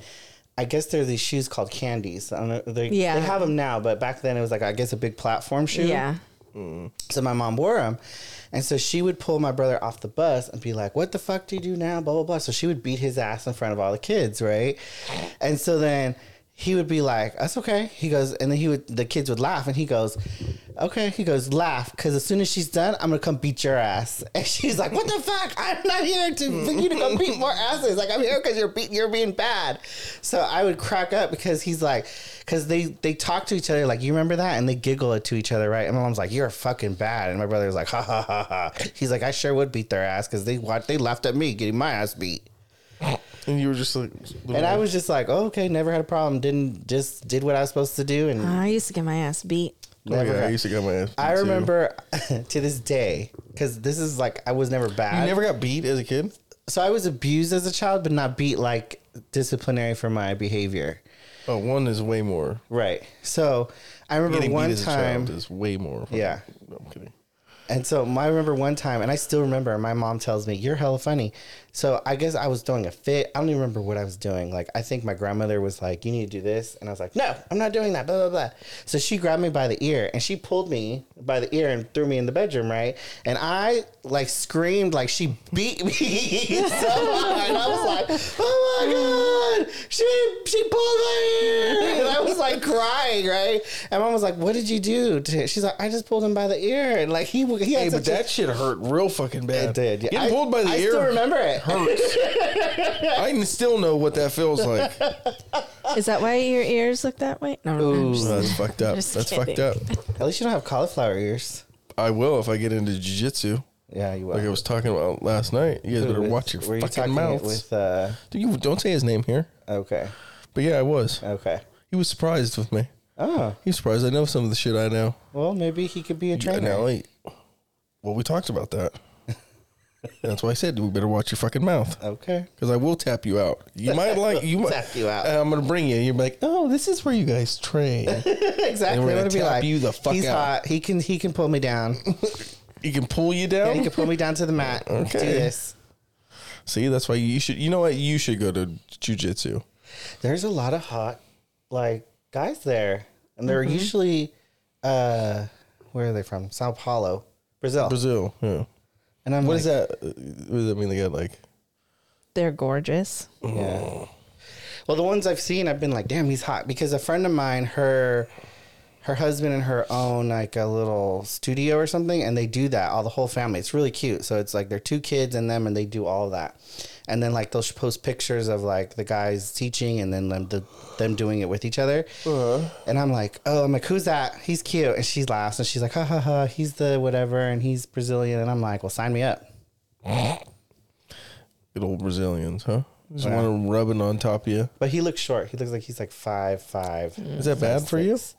I guess there are these shoes called Candie's. I don't know. They, Yeah. they have them now, but back then it was like I guess a big platform shoe. Yeah. So my mom wore them. And so she would pull my brother off the bus and be like, What the fuck do you do now? Blah, blah, blah. So she would beat his ass in front of all the kids, right? And so then he would be like, That's okay. He goes, and then he would, the kids would laugh and he goes, Okay. He goes, Laugh. Cause as soon as she's done, I'm going to come beat your ass. And she's like, What the fuck? I'm not here to, for you to come beat more asses. Like, I'm here because you're, beat, you're being bad. So I would crack up because he's like, because they they talk to each other like you remember that and they giggle it to each other right and my mom's like you're fucking bad and my brother was like ha ha ha ha he's like I sure would beat their ass because they what they laughed at me getting my ass beat And you were just like, and I was just like oh, okay never had a problem didn't just did what I was supposed to do and I used to get my ass beat. Oh, never yeah, I used to get my ass. I remember to this day because this is like I was never bad You never got beat as a kid. so I was abused as a child but not beat like disciplinary for my behavior Oh, one is way more. right so I remember Getting one beat as a time is way more. Yeah. No, I'm kidding. And so my, I remember one time, and I still remember. My mom tells me, "You're hella funny." So I guess I was throwing a fit. I don't even remember what I was doing. Like I think my grandmother was like, "You need to do this," and I was like, "No, I'm not doing that." Blah blah blah. So she grabbed me by the ear and she pulled me by the ear and threw me in the bedroom, right? And I like screamed like she beat me so hard. And I was like, "Oh my god, she she pulled my ear!" And I was like crying, right? And mom was like, "What did you do?" To She's like, "I just pulled him by the ear," and like he he had Hey, but a- that shit hurt real fucking bad. it did. Yeah. Getting I- pulled by the I ear I still remember it. Hurts. I can still know what that feels like. Is that why your ears look that way? No, no, no. I'm just- Oh, that's fucked up. Just That's kidding. fucked up. At least you don't have cauliflower ears. I will if I get into jujitsu. Yeah, you will. Like I was talking about last night. You guys better With- watch your were you fucking talking mouths. With uh, Dude, you don't say his name here. okay, But yeah, I was. okay. He was surprised with me. Oh, He was surprised I know some of the shit I know. well, maybe he could be a Yeah, trainer. now, like, well, we talked about that. That's why I said we better watch your fucking mouth Okay. because I will tap you out. You might like you might Tap you out. and I'm gonna bring you. You're like, oh, this is where you guys train. exactly. And we're I'm gonna gonna be tap like, you the fuck he's out. hot. He can he can pull me down. he can pull you Yeah, down. he can pull me down to the mat. Okay. Do this. See, that's why you should. You know what? You should go to jujitsu. There's a lot of hot like guys there, and they're usually uh, where are they from? Sao Paulo, Brazil. Brazil. Yeah. And I'm What like, is that? uh, What does that mean? They got like They're gorgeous. Yeah. Well, the ones I've seen, I've been like, damn, he's hot. Because a friend of mine, her her husband and her own like a little studio or something, and they do that. All the whole family. It's really cute. So it's like they're two kids and them, and they do all of that. And then like they'll post pictures of like the guys teaching, and then them the, them doing it with each other. Uh-huh. And I'm like, oh, I'm like, who's that? He's cute. And she laughs, and she's like, ha ha ha, he's the whatever, and he's Brazilian. And I'm like, well, sign me up. good old Brazilians, huh? Just Yeah. want to rub it on top of you. But he looks short. He looks like he's like five five. Is that bad for you? It's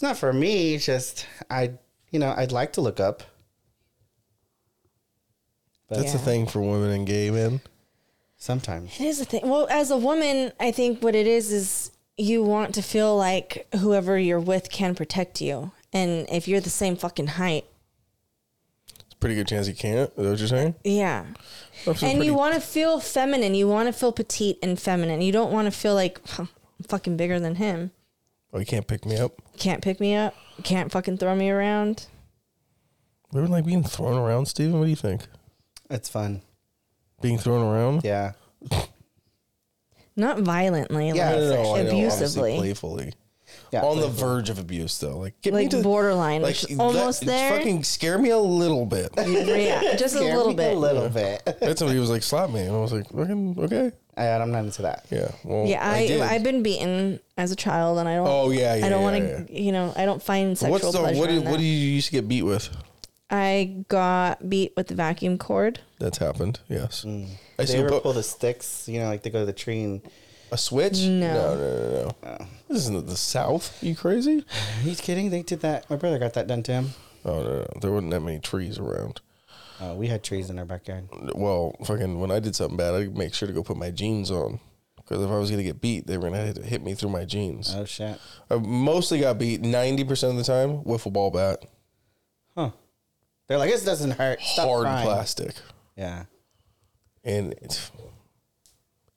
not for me. It's just I, you know, I'd like to look up. But That's the Yeah. thing for women and gay men. Sometimes, It is a thing. Well, as a woman, I think what it is is you want to feel like whoever you're with can protect you. And if you're the same fucking height, It's a pretty good chance you can't. Is that what you're saying? yeah. And pretty- you want to feel feminine. You want to feel petite and feminine. You don't want to feel like "Huh, I'm fucking bigger than him. oh, you can't pick me up. Can't pick me up. Can't fucking throw me around. We were like being thrown around, Steven. What do you think? it's fun. Being thrown around? Yeah, Not violently, Yeah, like no, no, I know, obviously abusively. playfully. yeah. On the playful. verge of abuse, though. Like, get me like to borderline, like which is almost that- there. Fucking scare me a little bit. yeah, just a Scare little me bit. a little bit. That's somebody was like, slap me. And I was like, fucking, okay. I, I'm not into that. Yeah. Well, Yeah, I, I, did. I have been beaten as a child, and I don't. Oh, yeah, yeah, I don't yeah, want to. You know, I don't find sexual What's the, pleasure. what, in do, what do you used to get beat with? I got beat with the vacuum cord. That's happened. Yes. Mm. I They ever go- pull the sticks? You know, like they go to the tree and A switch? No. No, no, no, no. Oh. This isn't the South. you crazy? Are you kidding? They did that. My brother got that done to him. Oh, no, no. There weren't that many trees around. Oh, we had trees in our backyard. Well, fucking, when I did something bad, I'd make sure to go put my jeans on. Because if I was going to get beat, they were going to hit me through my jeans. Oh shit. I mostly got beat 90% of the time, wiffle ball bat. Huh. They're like, this doesn't hurt. Stop hard crying." plastic. Yeah. And it,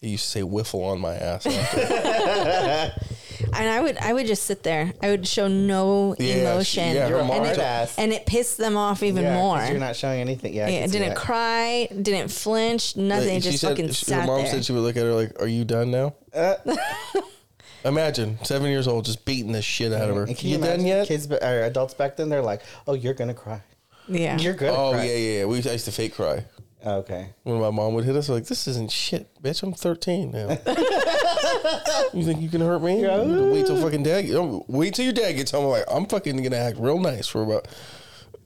it used to say wiffle on my ass. And I would I would just sit there. I would show no Yeah, emotion. yeah, her and, mom- it, Ass. and it pissed them off even Yeah, 'cause more. You're not showing anything. Yeah. I yeah, can see didn't that. cry, didn't flinch, nothing. Like, just fucking she- sat her mom there. said she would look at her like, "Are you done now?" Uh. Imagine seven years old just beating the shit out of her. And can You, you, done imagine yet? Kids, ba- or adults back then, they're like, "Oh, you're gonna cry. Yeah. You're gonna Oh cry." yeah, yeah, yeah. We used to fake cry Okay. when my mom would hit us. Like this isn't shit, bitch. I'm 13 now. you think you can hurt me? Wait till fucking dad. you know, Wait till your dad gets home. I'm like I'm fucking gonna act real nice for about.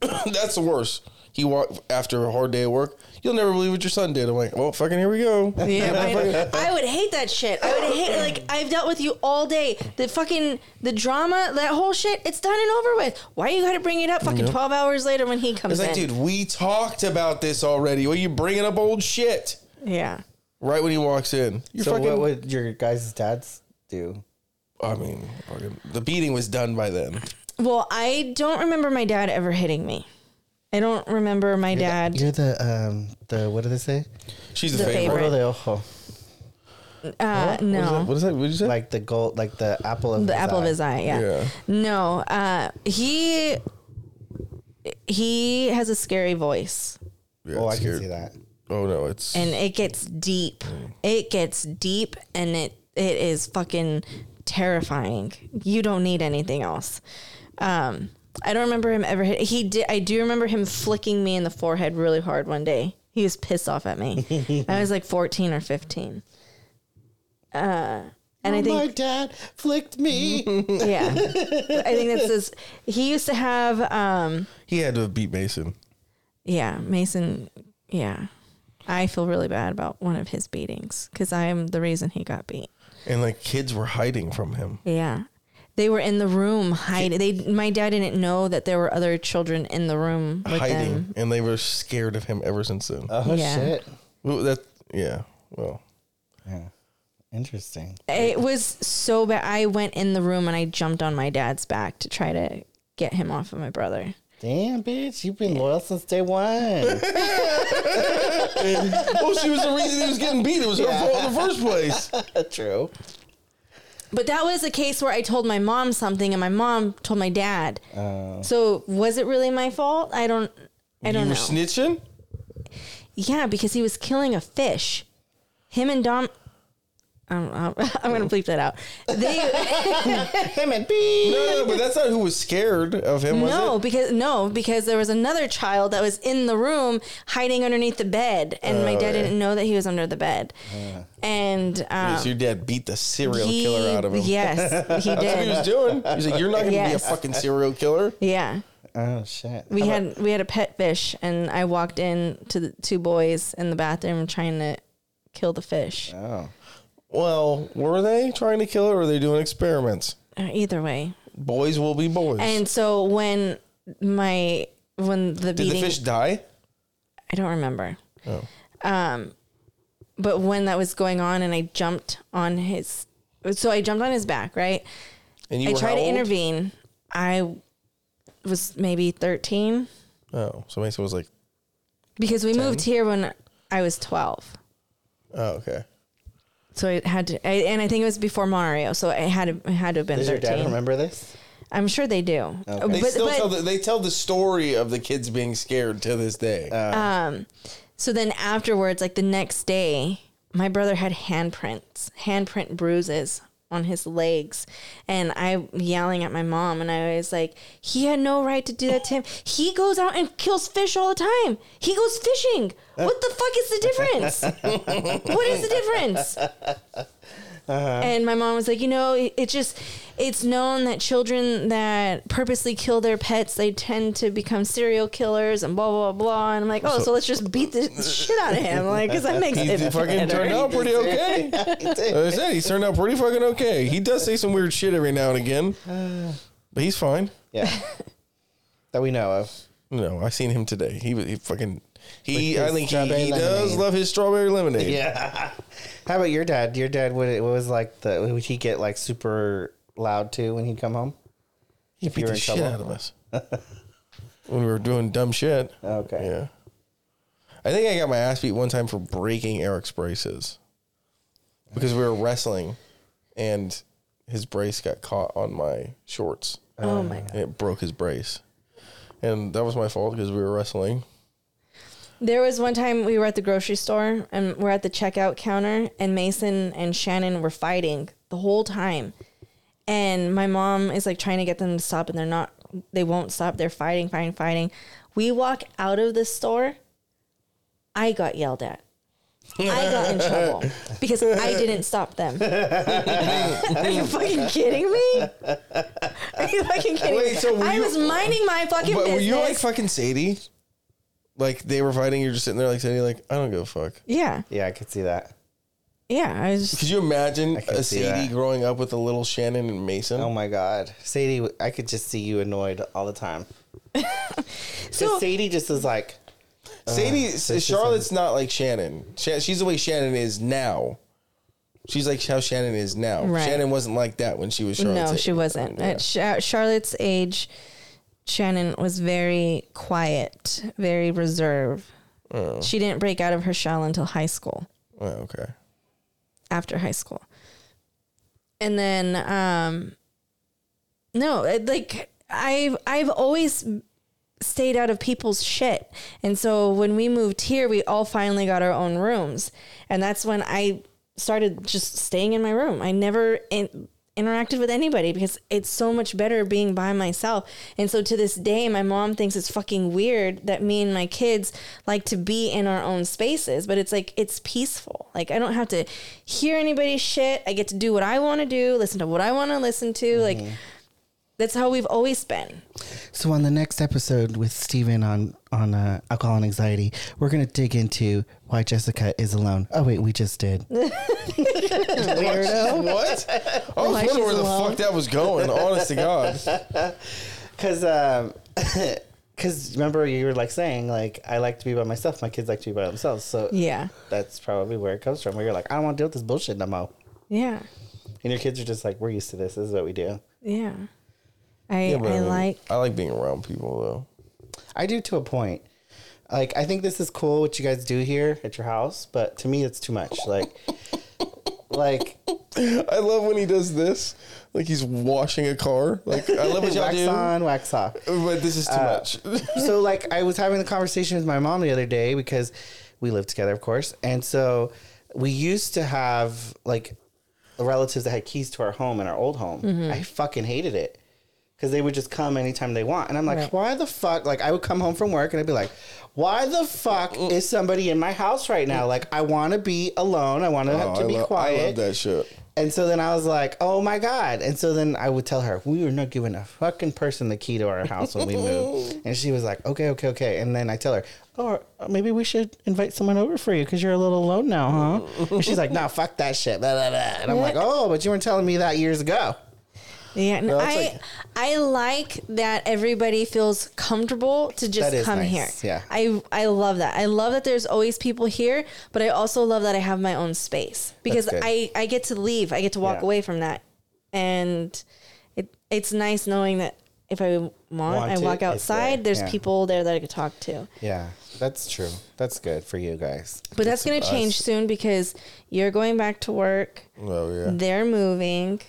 That's the worst. He walked after a hard day of work. You'll never believe what your son did. I'm like, well, fucking here we go. Yeah, I, I would hate that shit. I would hate like I've dealt with you all day. The fucking the drama, that whole shit, it's done and over with. Why you got to bring it up fucking twelve hours later when he comes It's like, in? dude, we talked about this already. What are you bringing up old shit? Yeah. Right when he walks in. You're So fucking. what would your guys' dads do? I mean, the beating was done by then. Well, I don't remember my dad ever hitting me. I don't remember my dad. You're the um the what do they say? She's the, The favorite. favorite. Oro de ojo. Uh, no. What is that? What did you say? Like the gold, like the apple of the his apple of his eye yeah, Yeah. no uh he he has a scary voice yeah, Oh, I it's can see that. Oh no, it's and it gets deep it gets deep and it it is fucking terrifying you don't need anything else um i don't remember him ever hit he did i do remember him flicking me in the forehead really hard one day he was pissed off at me i was like 14 or 15 uh and I think my dad flicked me. Yeah. I think that's his. He used to have, um, he had to beat Mason. yeah, Mason. Yeah. I feel really bad about one of his beatings because I am the reason he got beat. And like kids were hiding from him. Yeah. They were in the room hiding. They, my dad didn't know that there were other children in the room with hiding. them. And they were scared of him ever since then. Oh Yeah. shit. Well, that yeah. Well, Yeah. Interesting. It was so bad. I went in the room and I jumped on my dad's back to try to get him off of my brother. Damn, bitch, you've been loyal since day one. well, she was the reason he was getting beat. It was her fault in the first place. True. But that was a case where I told my mom something and my mom told my dad. Oh. so was it really my fault? I don't. I don't you were know. snitching. yeah, because he was killing a fish. Him and Dom. I'm, I'm, I'm gonna bleep that out. They Him and B. No, no, but that's not who was scared of him, was no it? because no because there was another child that was in the room hiding underneath the bed, and my dad yeah. didn't know that he was under the bed, and um, so your dad beat the serial he- killer out of him. Yes, he did. That's what he was did. doing. He's like, "You're not going to be a fucking serial killer." Yeah. Oh shit. We How had we had a pet fish, and I walked in to the two boys in the bathroom trying to kill the fish. Oh. Well, were they trying to kill it, or were they doing experiments? Uh, Either way, Boys will be boys. and so when my when the Did beating, the fish die? I don't remember. Oh. Um, but when that was going on, and I jumped on his, so I jumped on his back, right? And you I tried to intervene. I was maybe 13. Oh, so Mason was like, because we moved here when I was twelve. "Oh, okay." So I had to, I, and I think it was before Mario. So I had to, it had to have been Does your thirteen. dad remember this? I'm sure they do. Okay. They But, still but- tell the, they tell the story of the kids being scared to this day. Uh, so then afterwards, like the next day, my brother had handprints, handprint bruises on his legs, and I yelling at my mom, and I was like, he had no right to do that to him. He goes out and kills fish all the time. He goes fishing. What the fuck is the difference? what is the difference? Uh-huh. And my mom was like, you know, it, it just, it's known that children that purposely kill their pets, they tend to become serial killers and blah, blah, blah. And I'm like, oh, so let's just beat the shit out of him. Like, because that makes He it fucking turned out pretty okay. Like I said, he's turned out pretty fucking okay. He does say some weird shit every now and again, but he's fine. Yeah. that we know of. No, I seen him today. He was he fucking he. I think he, he does lemonade. love his strawberry lemonade. Yeah. How about your dad? Your dad would what was like the would he get like super loud too when he'd come home? he If beat you the shit out of us when we were doing dumb shit. Okay. Yeah. I think I got my ass beat one time for breaking Eric's braces because we were wrestling, and his brace got caught on my shorts. Oh my uh. God. And it broke his brace, and that was my fault because we were wrestling. There was one time we were at the grocery store and we're at the checkout counter, and Mason and Shannon were fighting the whole time. And my mom is like trying to get them to stop, and they're not, they won't stop. They're fighting, fighting, fighting. We walk out of the store. I got yelled at. I got in trouble because I didn't stop them. Are you fucking kidding me? Are you fucking kidding Wait, me? so were I you- was minding my fucking But business. were you like fucking Sadie? Like they were fighting, you're just sitting there like Sadie, like I don't give a fuck. yeah, Yeah, I could see that. yeah. I was just Could you imagine can a see Sadie that. growing up with a little Shannon and Mason? Oh my god. Sadie I could just see you annoyed all the time. So- So Sadie just is like uh, Sadie, this Charlotte's not like Shannon. Sha- She's the way Shannon is now. She's like how Shannon is now. Right. Shannon wasn't like that when she was Charlotte's no, age. she wasn't. Yeah. At Sha- Charlotte's age, Shannon was very quiet, very reserved. Oh. She didn't break out of her shell until high school. Oh, okay. After high school, and then um, no, it- like I've I've always stayed out of people's shit. And so when we moved here, we all finally got our own rooms. And that's when I started just staying in my room. I never in, interacted with anybody because it's so much better being by myself. And so to this day, my mom thinks it's fucking weird that me and my kids like to be in our own spaces, but it's like it's peaceful. Like I don't have to hear anybody's shit. I get to do what I want to do, listen to what I want to listen to. Like mm-hmm. That's how we've always been. So on the next episode with Steven on on uh, alcohol and anxiety, we're gonna dig into why Jessica is alone. Oh wait, we just did. Weirdo. What? I was Why wondering she's where the alone. fuck that was going. Honest to God. Cause um, cause remember you were like saying like I like to be by myself. My kids like to be by themselves. So Yeah. that's probably where it comes from. Where you're like I don't want to deal with this bullshit no more. Yeah. And your kids are just like we're used to this. This is what we do. Yeah. I Yeah, but I like I like being around people though. I do to a point. Like I think this is cool what you guys do here at your house, but to me it's too much. Like, like I love when he does this, like he's washing a car. Like I love what y'all wax do, on, wax off. but this is too Uh, much. so like I was having the conversation with my mom the other day because we live together, of course, and so we used to have like relatives that had keys to our home in our old home. I fucking hated it because they would just come anytime they want, and I'm like, Right. why the fuck? Like I would come home from work and I'd be like, why the fuck is somebody in my house right now? Like I want to be alone. I want to Oh, to I, be lo- I quiet. love that shit. And so then I was like, oh my God. And so then I would tell her, we were not giving a fucking person the key to our house when we move. And she was like, okay, okay, okay. And then I tell her, oh, uh, maybe we should invite someone over for you because you're a little alone now, huh? And she's like, no, fuck that shit. Blah, blah, blah. And I'm like, oh, but you weren't telling me that years ago. Yeah. no, I like- I like that everybody feels comfortable to just come nice, here. yeah. I I love that. I love that there's always people here, but I also love that I have my own space because. I I get to leave. I get to walk Yeah. away from that, and it it's nice knowing that if I want, Want I walk there. outside. There's Yeah. people there that I could talk to. Yeah, that's true. That's good for you guys. But that's going to change soon because you're going back to work. Oh yeah. They're moving.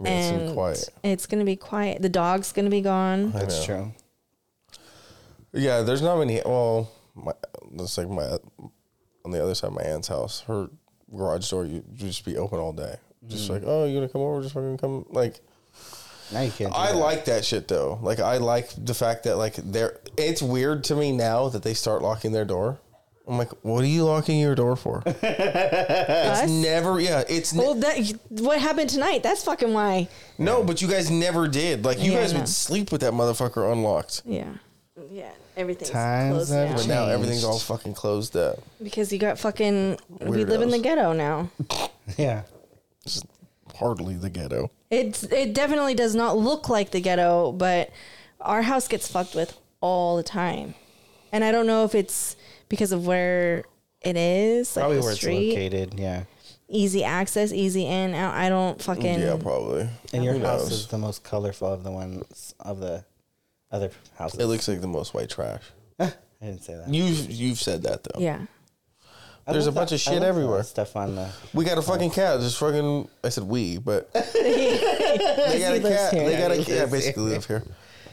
Yeah, it's gonna be and quiet. it's going to be quiet. The dog's going to be gone. That's true. Yeah, there's not many. Well, my, it's like my on the other side of my aunt's house. Her garage door you just be open all day. Just mm. like, oh, you gonna come over? Just fucking come. Like, Now you can't I that. like that shit though. Like, I like the fact that like they're. It's weird to me now that they start locking their door I'm like, what are you locking your door for? it's Us? never, yeah, it's ne- Well, that what happened tonight? That's fucking why. no, but you guys never did. Like, you Yeah, guys I would sleep with that motherfucker unlocked. Yeah, yeah. Everything's Times closed have now But now everything's all fucking closed up. because you got fucking. We live in the Weirdos. ghetto now. Yeah. It's hardly the ghetto. It's it definitely does not look like the ghetto, but our house gets fucked with all the time, and I don't know if it's because of where it is, like Probably the where it's located. Yeah. easy access, easy in. out. I don't fucking. yeah, probably. And your Who house knows? is the most colorful of the ones of the other houses. It looks like the most white trash. I didn't say that. You've you've said that though. Yeah. I There's a bunch that- of shit everywhere. Stuff on the. We got a fucking cat. Just fucking. I said we, but they got a cat. They got a He cat. Basically, live here.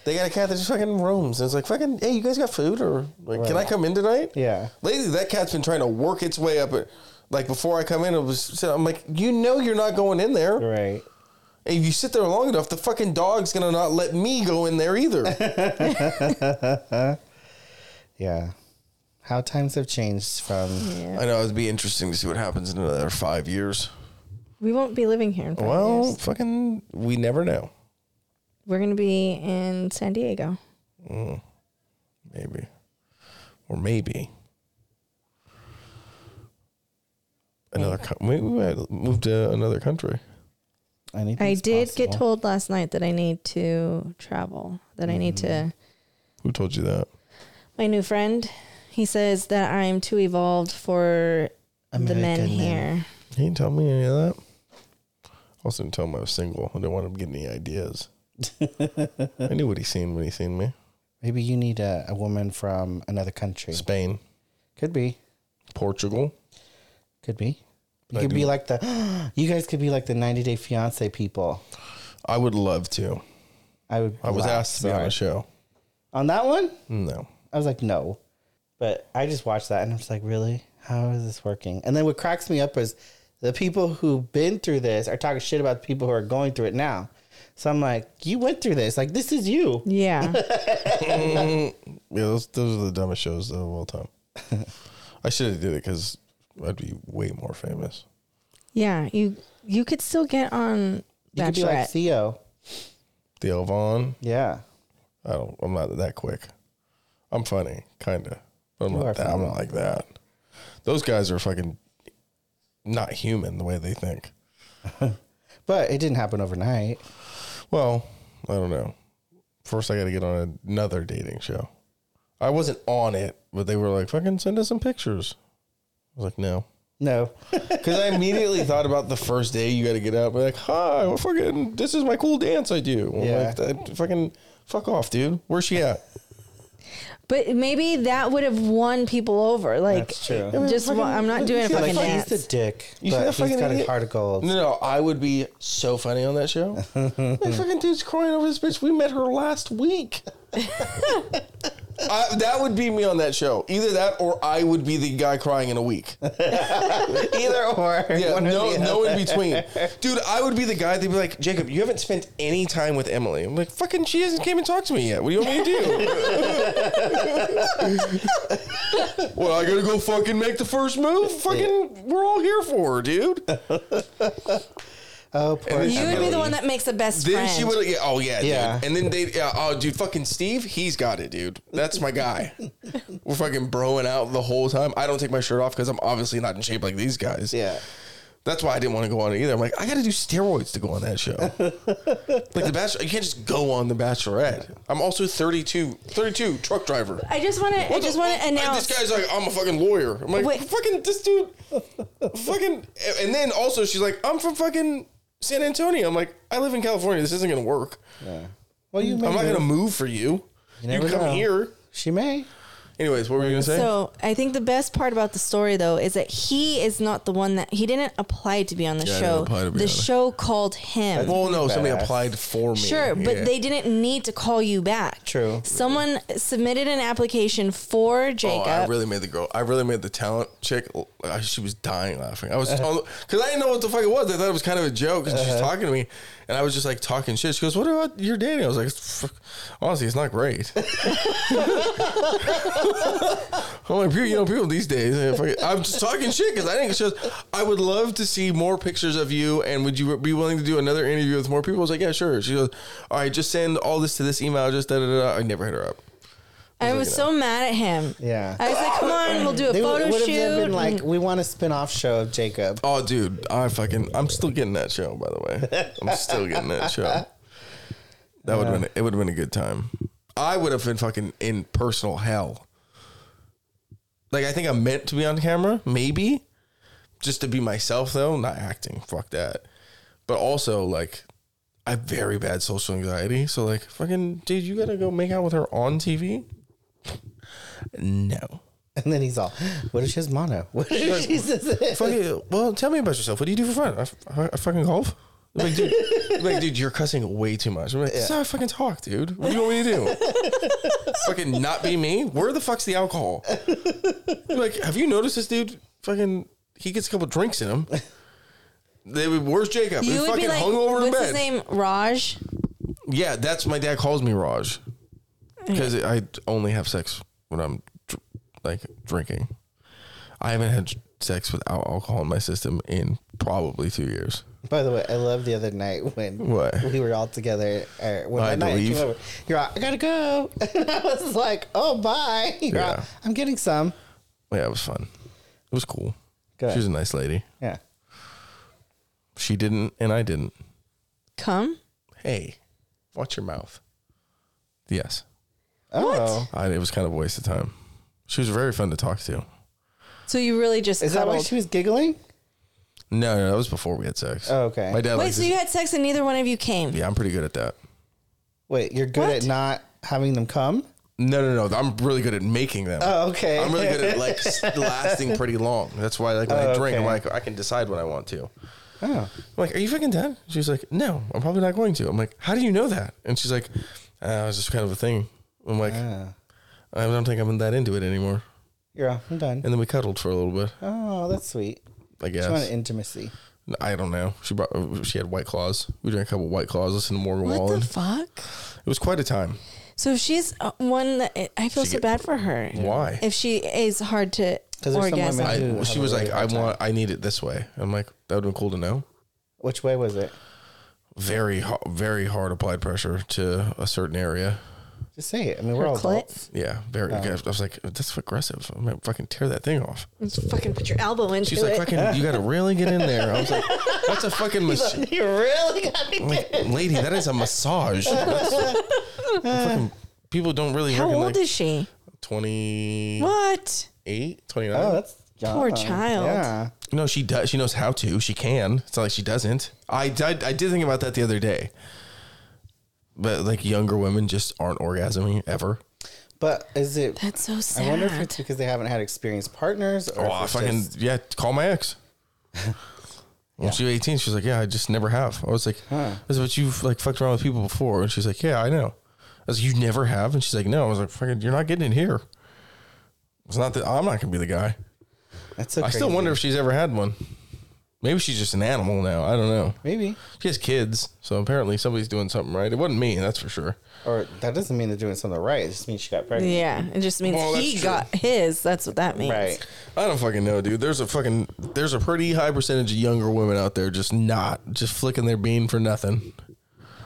They got a cat that just fucking roams. And it's like fucking. Hey, you guys got food or like? Can I come in tonight? Yeah. Lately, that cat's been trying to work its way up. It, like before I come in, it was. so I'm like, you know, you're not going in there. Right. And if you sit there long enough, the fucking dog's gonna not let me go in there either. Yeah. How times have changed from. Yeah. I know it'd be interesting to see what happens in another five years. We won't be living here in five Well, years. fucking, we never know. We're gonna be in San Diego. Mm, maybe. Or maybe. Another co- maybe we might move to another country. Anything's I did get told last night that I need to travel. That I need to. Mm. Who told you that? My new friend, he says that I'm too evolved for the men men. here. He didn't tell me any of that. I also didn't tell him I was single. I didn't want him to get any ideas. I knew what he seen when he seen me. Maybe you need a, a woman from another country. Spain, Could be. Portugal. Could be. You I could do- be like the. You guys could be like the 90 Day Fiance people. I would love to. I would. I was laugh asked to be on a hard. show. On that one, No. I was like, no. But I just watched that and I was like, really? How is this working? And then what cracks me up is the people who've been through this are talking shit about the people who are going through it now. So I'm like, you went through this. Like, this is you. Yeah. Mm, yeah, those those are the dumbest shows of all time. I should have did it because I'd be way more famous. yeah. You you could still get on You could be like Theo. Theo Von. Yeah. I don't. I'm not that quick. I'm funny, kind of, but I'm You not that. I'm not like that. Those guys are fucking not human the way they think. But it didn't happen overnight. Well, I don't know. First, I got to get on another dating show. I wasn't on it, but they were like, "Fucking send us some pictures." I was like, "No," No. because I immediately thought about the first day you got to get up. Be like, "Hi, well, fucking, this is my cool dance I do." I'm Yeah. like, fucking, fuck off, dude. Where's she at? But maybe that would have won people over. Like, That's true. just wa- I'm not doing a feel fucking like He's dance. the dick. You see but that he's fucking got a idiot? heart of gold. No, no, I would be so funny on that show. that fucking dude's crying over this bitch. We met her last week. I, that would be me on that show. Either that or I would be the guy crying in a week. Either or. Yeah, no, no in between. Dude, I would be the guy. They'd be like, Jacob, you haven't spent any time with Emily. I'm like, fucking, she hasn't came and talked to me yet. What do you want me to do? well, I gotta go fucking make the first move. Fucking, we're all here for her, dude. Oh, poor then You would be the one that makes the best Then friend. she would, yeah, oh yeah, Yeah. dude. And then they, yeah, oh dude, fucking Steve, he's got it, dude. That's my guy. We're fucking broing out the whole time. I don't take my shirt off because I'm obviously not in shape like these guys. Yeah. That's why I didn't want to go on it either. I'm like, I got to do steroids to go on that show. like the Bachelor, you can't just go on the Bachelorette. I'm also 32, 32 truck driver. I just want to. I just want to And announce. This guy's like, I'm a fucking lawyer. I'm like, Wait. fucking this dude, fucking. And then also she's like, I'm from fucking San Antonio. I'm like, I live in California. This isn't gonna work. Yeah. Well, you may I'm not gonna move for you. You, never come know. here. She may. Anyways, what were you gonna say? So I think the best part about the story though is that he is not the one that he didn't apply to be on the Yeah, I didn't show. apply to be The on it. show called him. well, no, somebody Badass. applied for me. Sure, but Yeah. they didn't need to call you back. True. Someone submitted an application for Oh, Jacob. I really made the girl. I really made the talent chick. I, she was dying laughing. I was uh-huh. because I didn't know what the fuck it was. I thought it was kind of a joke. And she's uh-huh. talking to me, and I was just like talking shit. She goes, "What about your dating?" I was like, "Fuck, "Honestly, it's not great." I'm like, you know, people these days. Eh, I- I'm just talking shit because I think it's just. I would love to see more pictures of you, and would you be willing to do another interview with more people? I was like, yeah, sure. She goes, all right, just send all this to this email. Just da da. da. I never hit her up. I was so mad at him. Yeah. I was like, come on, we'll do a They would photo would have shoot. been like, we want a spin-off show of Jacob. Oh, dude, I fucking, I'm still getting that show. By the way, I'm still getting that show. That would have been, it would have been a good time. I would have been fucking in personal hell. Like I think I'm meant to be on camera, maybe, just to be myself though, not acting. Fuck that. But also like, I have very bad social anxiety. So like, fucking, dude, you gotta go make out with her on TV. No. And then he's all, what is his mono? What is she says? Fucking, well, tell me about yourself. What do you do for fun? I, I, I fucking golf. I'm Like, dude, I'm like, dude, you're cussing way too much. I'm like, this is how I fucking talk, dude. What do you want me to do? fucking not be me? Where the fuck's the alcohol? I'm like, have you noticed this dude? Fucking, he gets a couple drinks in him. They, would- where's Jacob? you He's would fucking be like, hung over in what's bed. his name? Raj. Yeah, that's my dad calls me Raj because I only have sex when I'm dr- like drinking. I haven't had sex without alcohol in my system in probably two years. By the way, I love the other night when What? we were all together. Uh, when I had night you leave? came over, You're all, I gotta go. And I was like, oh, bye. You're all, Yeah. I'm getting some. Yeah, it was fun. It was cool. Good. She was a nice lady. Yeah. She didn't, and I didn't. Come. Hey, watch your mouth. Yes, Oh. I, it was kind of a waste of time. She was very fun to talk to. So you really just Is that cuddled. why she was giggling? No, no, that was before we had sex. Oh, okay. My dad. Wait, likes so his- you had sex and neither one of you came? yeah, I'm pretty good at that. Wait, you're good What? at not having them come? No, no, no. I'm really good at making them. Oh, okay. I'm really good at like s- lasting pretty long. That's why like when I Oh, drink, I'm okay. like I can decide when I want to. I'm Oh. like, are you fucking done? She's like, no, I'm probably not going to. I'm like, how do you know that? And she's like, uh, it's just kind of a thing. I'm like, Ah. I don't think I'm that into it anymore. You're all, I'm done. And then we cuddled for a little bit. Oh, that's sweet. I She wanted guess. intimacy. I don't know. She brought. She had white claws. We drank a couple white claws. Listened to Morgan What Wallen. the fuck? it was quite a time. So she's uh, one that I feel She so get- bad for her. Why? If she is hard to 'Cause there's some orgasm. women I, do she have a was really like, I hard time. want. I need it this way. I'm like, that would have been cool to know. Which way was it? Very, ha- very hard applied pressure to a certain area. Just say it. I mean, we're Her all clit? adults. Yeah, very. Oh. I was like, that's aggressive. I'm gonna fucking tear that thing off. Just fucking put your elbow into She's like, it. fucking, you got to really get in there. I was like, that's a fucking machine. you really got me. like, lady, that is a massage. Fucking, people don't really How old like is she? 20. What? 8, 29. Oh, that's young. Poor child. Yeah. No, she does. She knows how to. She can. It's not like she doesn't. I did. I did think about that the other day. But like younger women just aren't orgasming ever. But is it? That's so sad. I wonder if it's because they haven't had experienced partners, or Oh, if I fucking just- yeah. Call my ex. When she was 18, she was like, "Yeah, I just never have." I was like, Huh. "That's what you've like fucked around with people before," and she's like, "Yeah, I know." I was like, "You never have," and she's like, "No." I was like, "Fucking, you're not getting in here." It's not that I'm not gonna be the guy. that's so I still wonder if she's ever had one. Maybe she's just an animal now. I don't know. maybe, She has kids, so apparently somebody's doing something right. It wasn't me, that's for sure. or that doesn't mean they're doing something right. It just means she got pregnant. Yeah, it just means Well, that's he true. got his. That's what that means. Right. I don't fucking know, dude. There's a fucking there's a pretty high percentage of younger women out there just not just flicking their bean for nothing.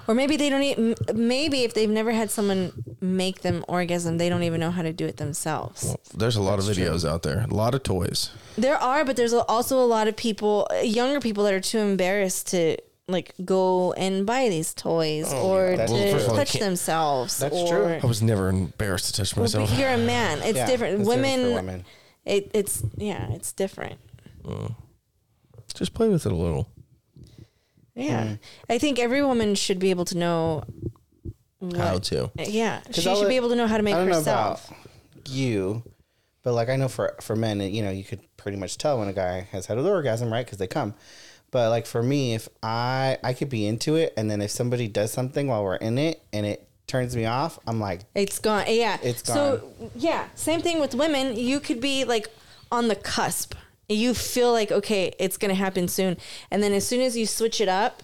Or maybe they don't. Even, maybe if they've never had someone make them orgasm, they don't even know how to do it themselves. There's a lot of videos out there, a lot of toys. There are, but there's also a lot of people, uh, younger people, that are too embarrassed to like go and buy these toys or That's to true. First all, touch themselves. That's or, true. I was never embarrassed to touch Well, but myself. you're a man. It's Yeah, different. it's women, for women. It, it's yeah, it's different. Just play with it a little. Yeah, Mm-hmm. I think every woman should be able to know. What, How to? Yeah, she should be able to know how to make I don't herself. know about you, but like I know for for men, you know, you could pretty much tell when a guy has had an orgasm, right? Because they come. But like for me, if I I could be into it, and then if somebody does something while we're in it, and it turns me off, I'm like, It's gone. Yeah. it's gone. So yeah, same thing with women. You could be like on the cusp. You feel like okay, it's gonna happen soon, and then as soon as you switch it up,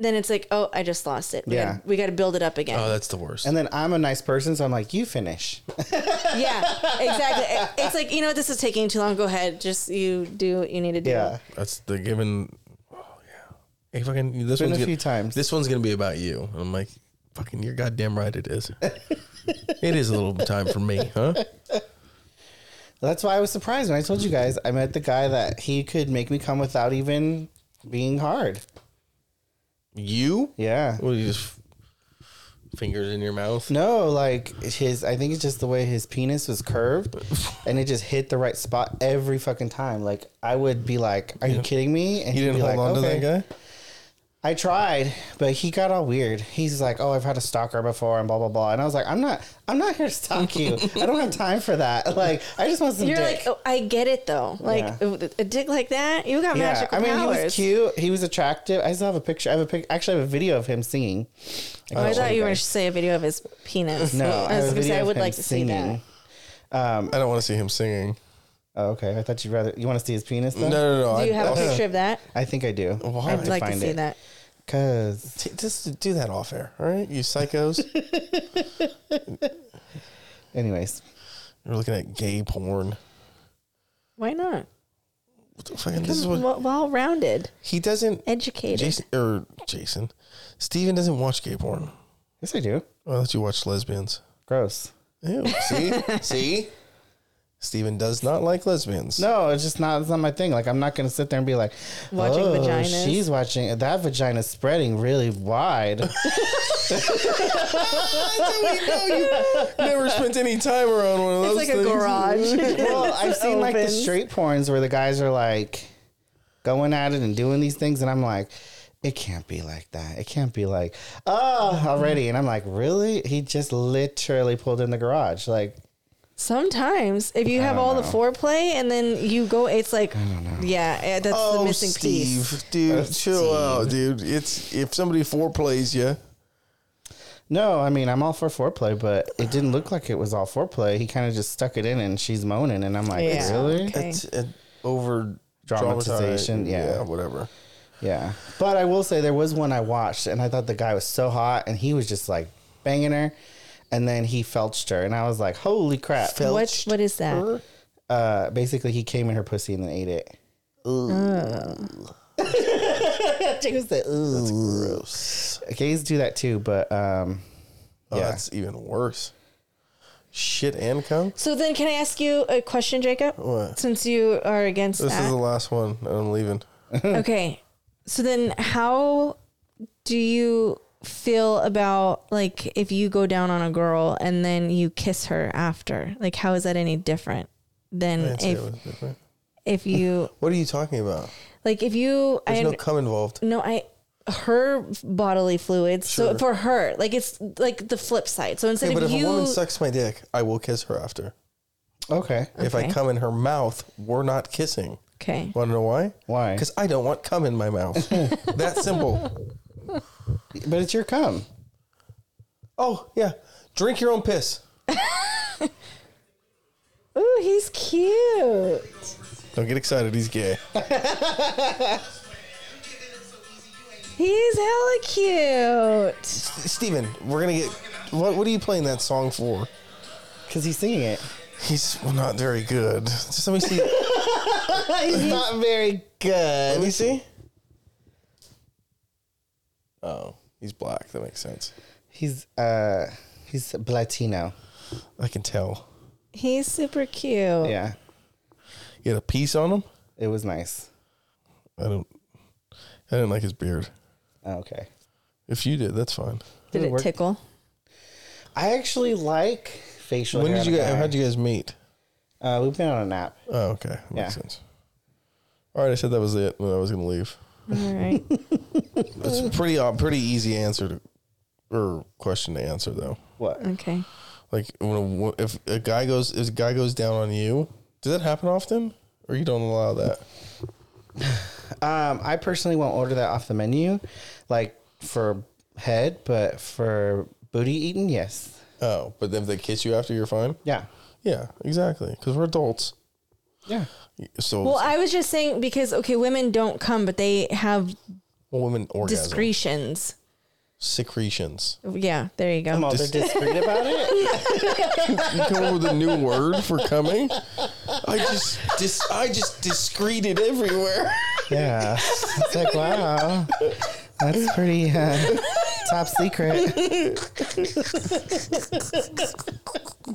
then it's like, oh, I just lost it. We Yeah. gotta, we got to build it up again. Oh, that's the worst. And then I'm a nice person, so I'm like, you finish. yeah, exactly. It's like you know what, this is taking too long. Go ahead, just you do what you need to do. Yeah. That's the given. Oh yeah. Hey, fucking. This Been one's a gonna, few times. This one's gonna be about you. And I'm like, fucking. You're goddamn right. It is. it is a little time for me, huh? That's why I was surprised when I told you guys I met the guy that he could make me come without even being hard. You? Yeah. What? You just fingers in your mouth? No, like his, I think it's just the way his penis was curved and it just hit the right spot every fucking time. Like, I would be like, Are you kidding me? And You he'd didn't be hold like, on to "Okay." that guy. I tried, but he got all weird. He's like, "Oh, I've had a stalker before," and blah blah blah. And I was like, "I'm not, I'm not here to stalk you. I don't have time for that. Like, I just want some dick." You're dick." like, oh, I get it though. Like Yeah. a, a dick like that, you got yeah, magical I mean, powers. he was cute. He was attractive. I still have a picture. I have a pic. Actually, I have a video of him singing. Oh, I thought you were going to say a video of his penis. No, I was have a going to say I would him like to see that. Um, I don't want to see him singing. Oh, okay. I thought you'd rather. You want to see his penis? Though? No, no, no. Do you I, have a I- picture of that? I think I do. Why? I have I'd like to find see it. that. Cause T- Just do that off air, all right? You psychos. anyways, You're looking at gay porn. Why not? What the fucking? This is what Well, well rounded, he doesn't. educated. Jason or Jason, Steven doesn't watch gay porn. yes, I do. Oh, I thought you watch lesbians. Gross. Ew. See, see. Steven does not like lesbians. No, it's just not. It's not my thing. Like I'm not gonna sit there and be like, Watching oh, vaginas." She's watching that vagina's spreading really wide. never spent any time around one of those. it's like a garage. well, I've seen like the straight porns where the guys are like going at it and doing these things, and I'm like, it can't be like that. It can't be like, oh, already. And I'm like, really? He just literally pulled in the garage. Like, Sometimes, if you have don't all the know. foreplay and then you go, it's like, yeah, eh, that's Oh, the missing Steve, piece. dude, chill out, dude. It's if somebody foreplays you. no, I mean, I'm all for foreplay, but it didn't look like it was all foreplay. He kind of just stuck it in, and she's moaning, and I'm like, Yeah. really? Okay. It's uh, over Dramatization, dramatized. yeah. whatever. Yeah. But I will say there was one I watched and I thought the guy was so hot and he was just like banging her and then he felched her and I was like, Holy crap. What, what is that? Uh basically he came in her pussy and then ate it. Jake was like, ooh. Gross. Gays do that too, but um Oh, yeah. that's even worse. Shit and cum. So then, can I ask you a question, Jacob? What? Since you are against This that. is the last one. and I'm leaving. okay. So then how do you feel about like if you go down on a girl and then you kiss her after? Like how is that any different than if different. if you What are you talking about? like if you There's I no under- cum involved. no I her bodily fluids. So for her, like it's like the flip side. So instead Yeah, but of if you a woman sucks my dick, I will kiss her after. Okay. If I come in her mouth, we're not kissing. Okay. Want to know why? Why? Because I don't want cum in my mouth. that simple. But it's your cum. Oh yeah, drink your own piss. Ooh, he's cute. Don't get excited. He's gay. He's hella cute. Steven, we're gonna get. What What are you playing that song for? Because he's singing it. He's well, not very good. Just let me see. he's not very good. let me see. Oh, he's black. That makes sense. He's uh he's Latino. I can tell. He's super cute. Yeah. He had a piece on him. It was nice. I don't. I didn't like his beard. Oh, Okay. If you did, that's fine. Did It it worked. tickle? I actually like facial when hair did on you a guys? guy. How'd you guys meet? Uh, we've been on a nap. Oh, okay, makes Yeah. sense. All right, I said that was it. And I was gonna leave. All right. It's a pretty uh, pretty easy answer to or question to answer though. What? Okay. Like when a, wo- if a guy goes if a guy goes down on you, does that happen often, or you don't allow that? Um, I personally won't order that off the menu, like for head, but for booty eating, yes. Oh, but then if they kiss you after, you're fine. Yeah. Yeah, exactly. Because we're adults. Yeah. So Well, I was just saying because okay, women don't come, but they have Well, women orgasm. Discretions. Secretions. Yeah, there you go. Come on, they're discreet about it. You come up with a new word for coming? I just dis I just discreted everywhere. Yeah, it's like wow, that's pretty uh, top secret.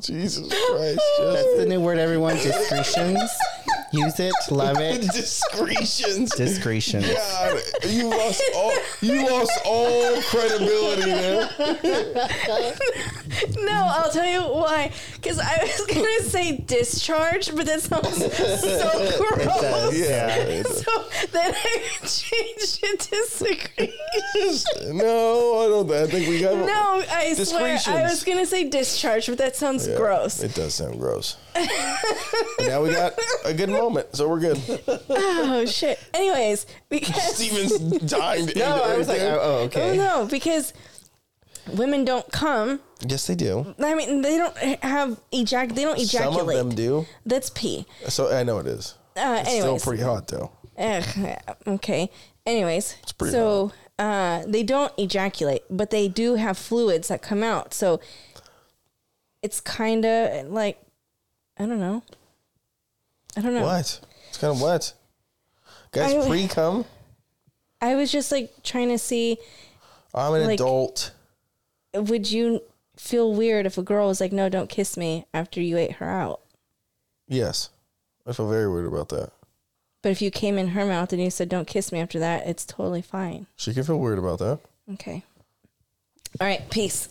Jesus Christ. That's the new word, everyone. Discretions. Use it. Love it. Discretions. Discretions. God, you lost all you lost all credibility, man. No, I'll tell you why. Because I was gonna say discharge, but that sounds so gross. does. Yeah. So then I changed it to secretion. No, I don't I think we got No, I swear I was gonna say discharge, but that sounds Yeah, gross. It does sound gross. Now we got a good moment, so we're good. Oh shit. Anyways, because Steven's dying to No, I was like, everything. oh, oh, oh okay. no, because women don't come. Yes, they do. I mean, they don't have ejac. They don't ejaculate. Some of ejaculate. them do. That's pee. So I know it is. Uh, It's still pretty hot though. Ugh, okay. Anyways, It's pretty so uh, they don't ejaculate, but they do have fluids that come out. So it's kind of like I don't know. I don't know. What? It's kind of what? Guys, I- pre cum. I was just like trying to see I'm an like- adult. would you feel weird if a girl was like, "No, don't kiss me" after you ate her out? Yes, I feel very weird about that. But if you came in her mouth and you said, "Don't kiss me" after that, it's totally fine. She can feel weird about that. Okay. All right. Peace.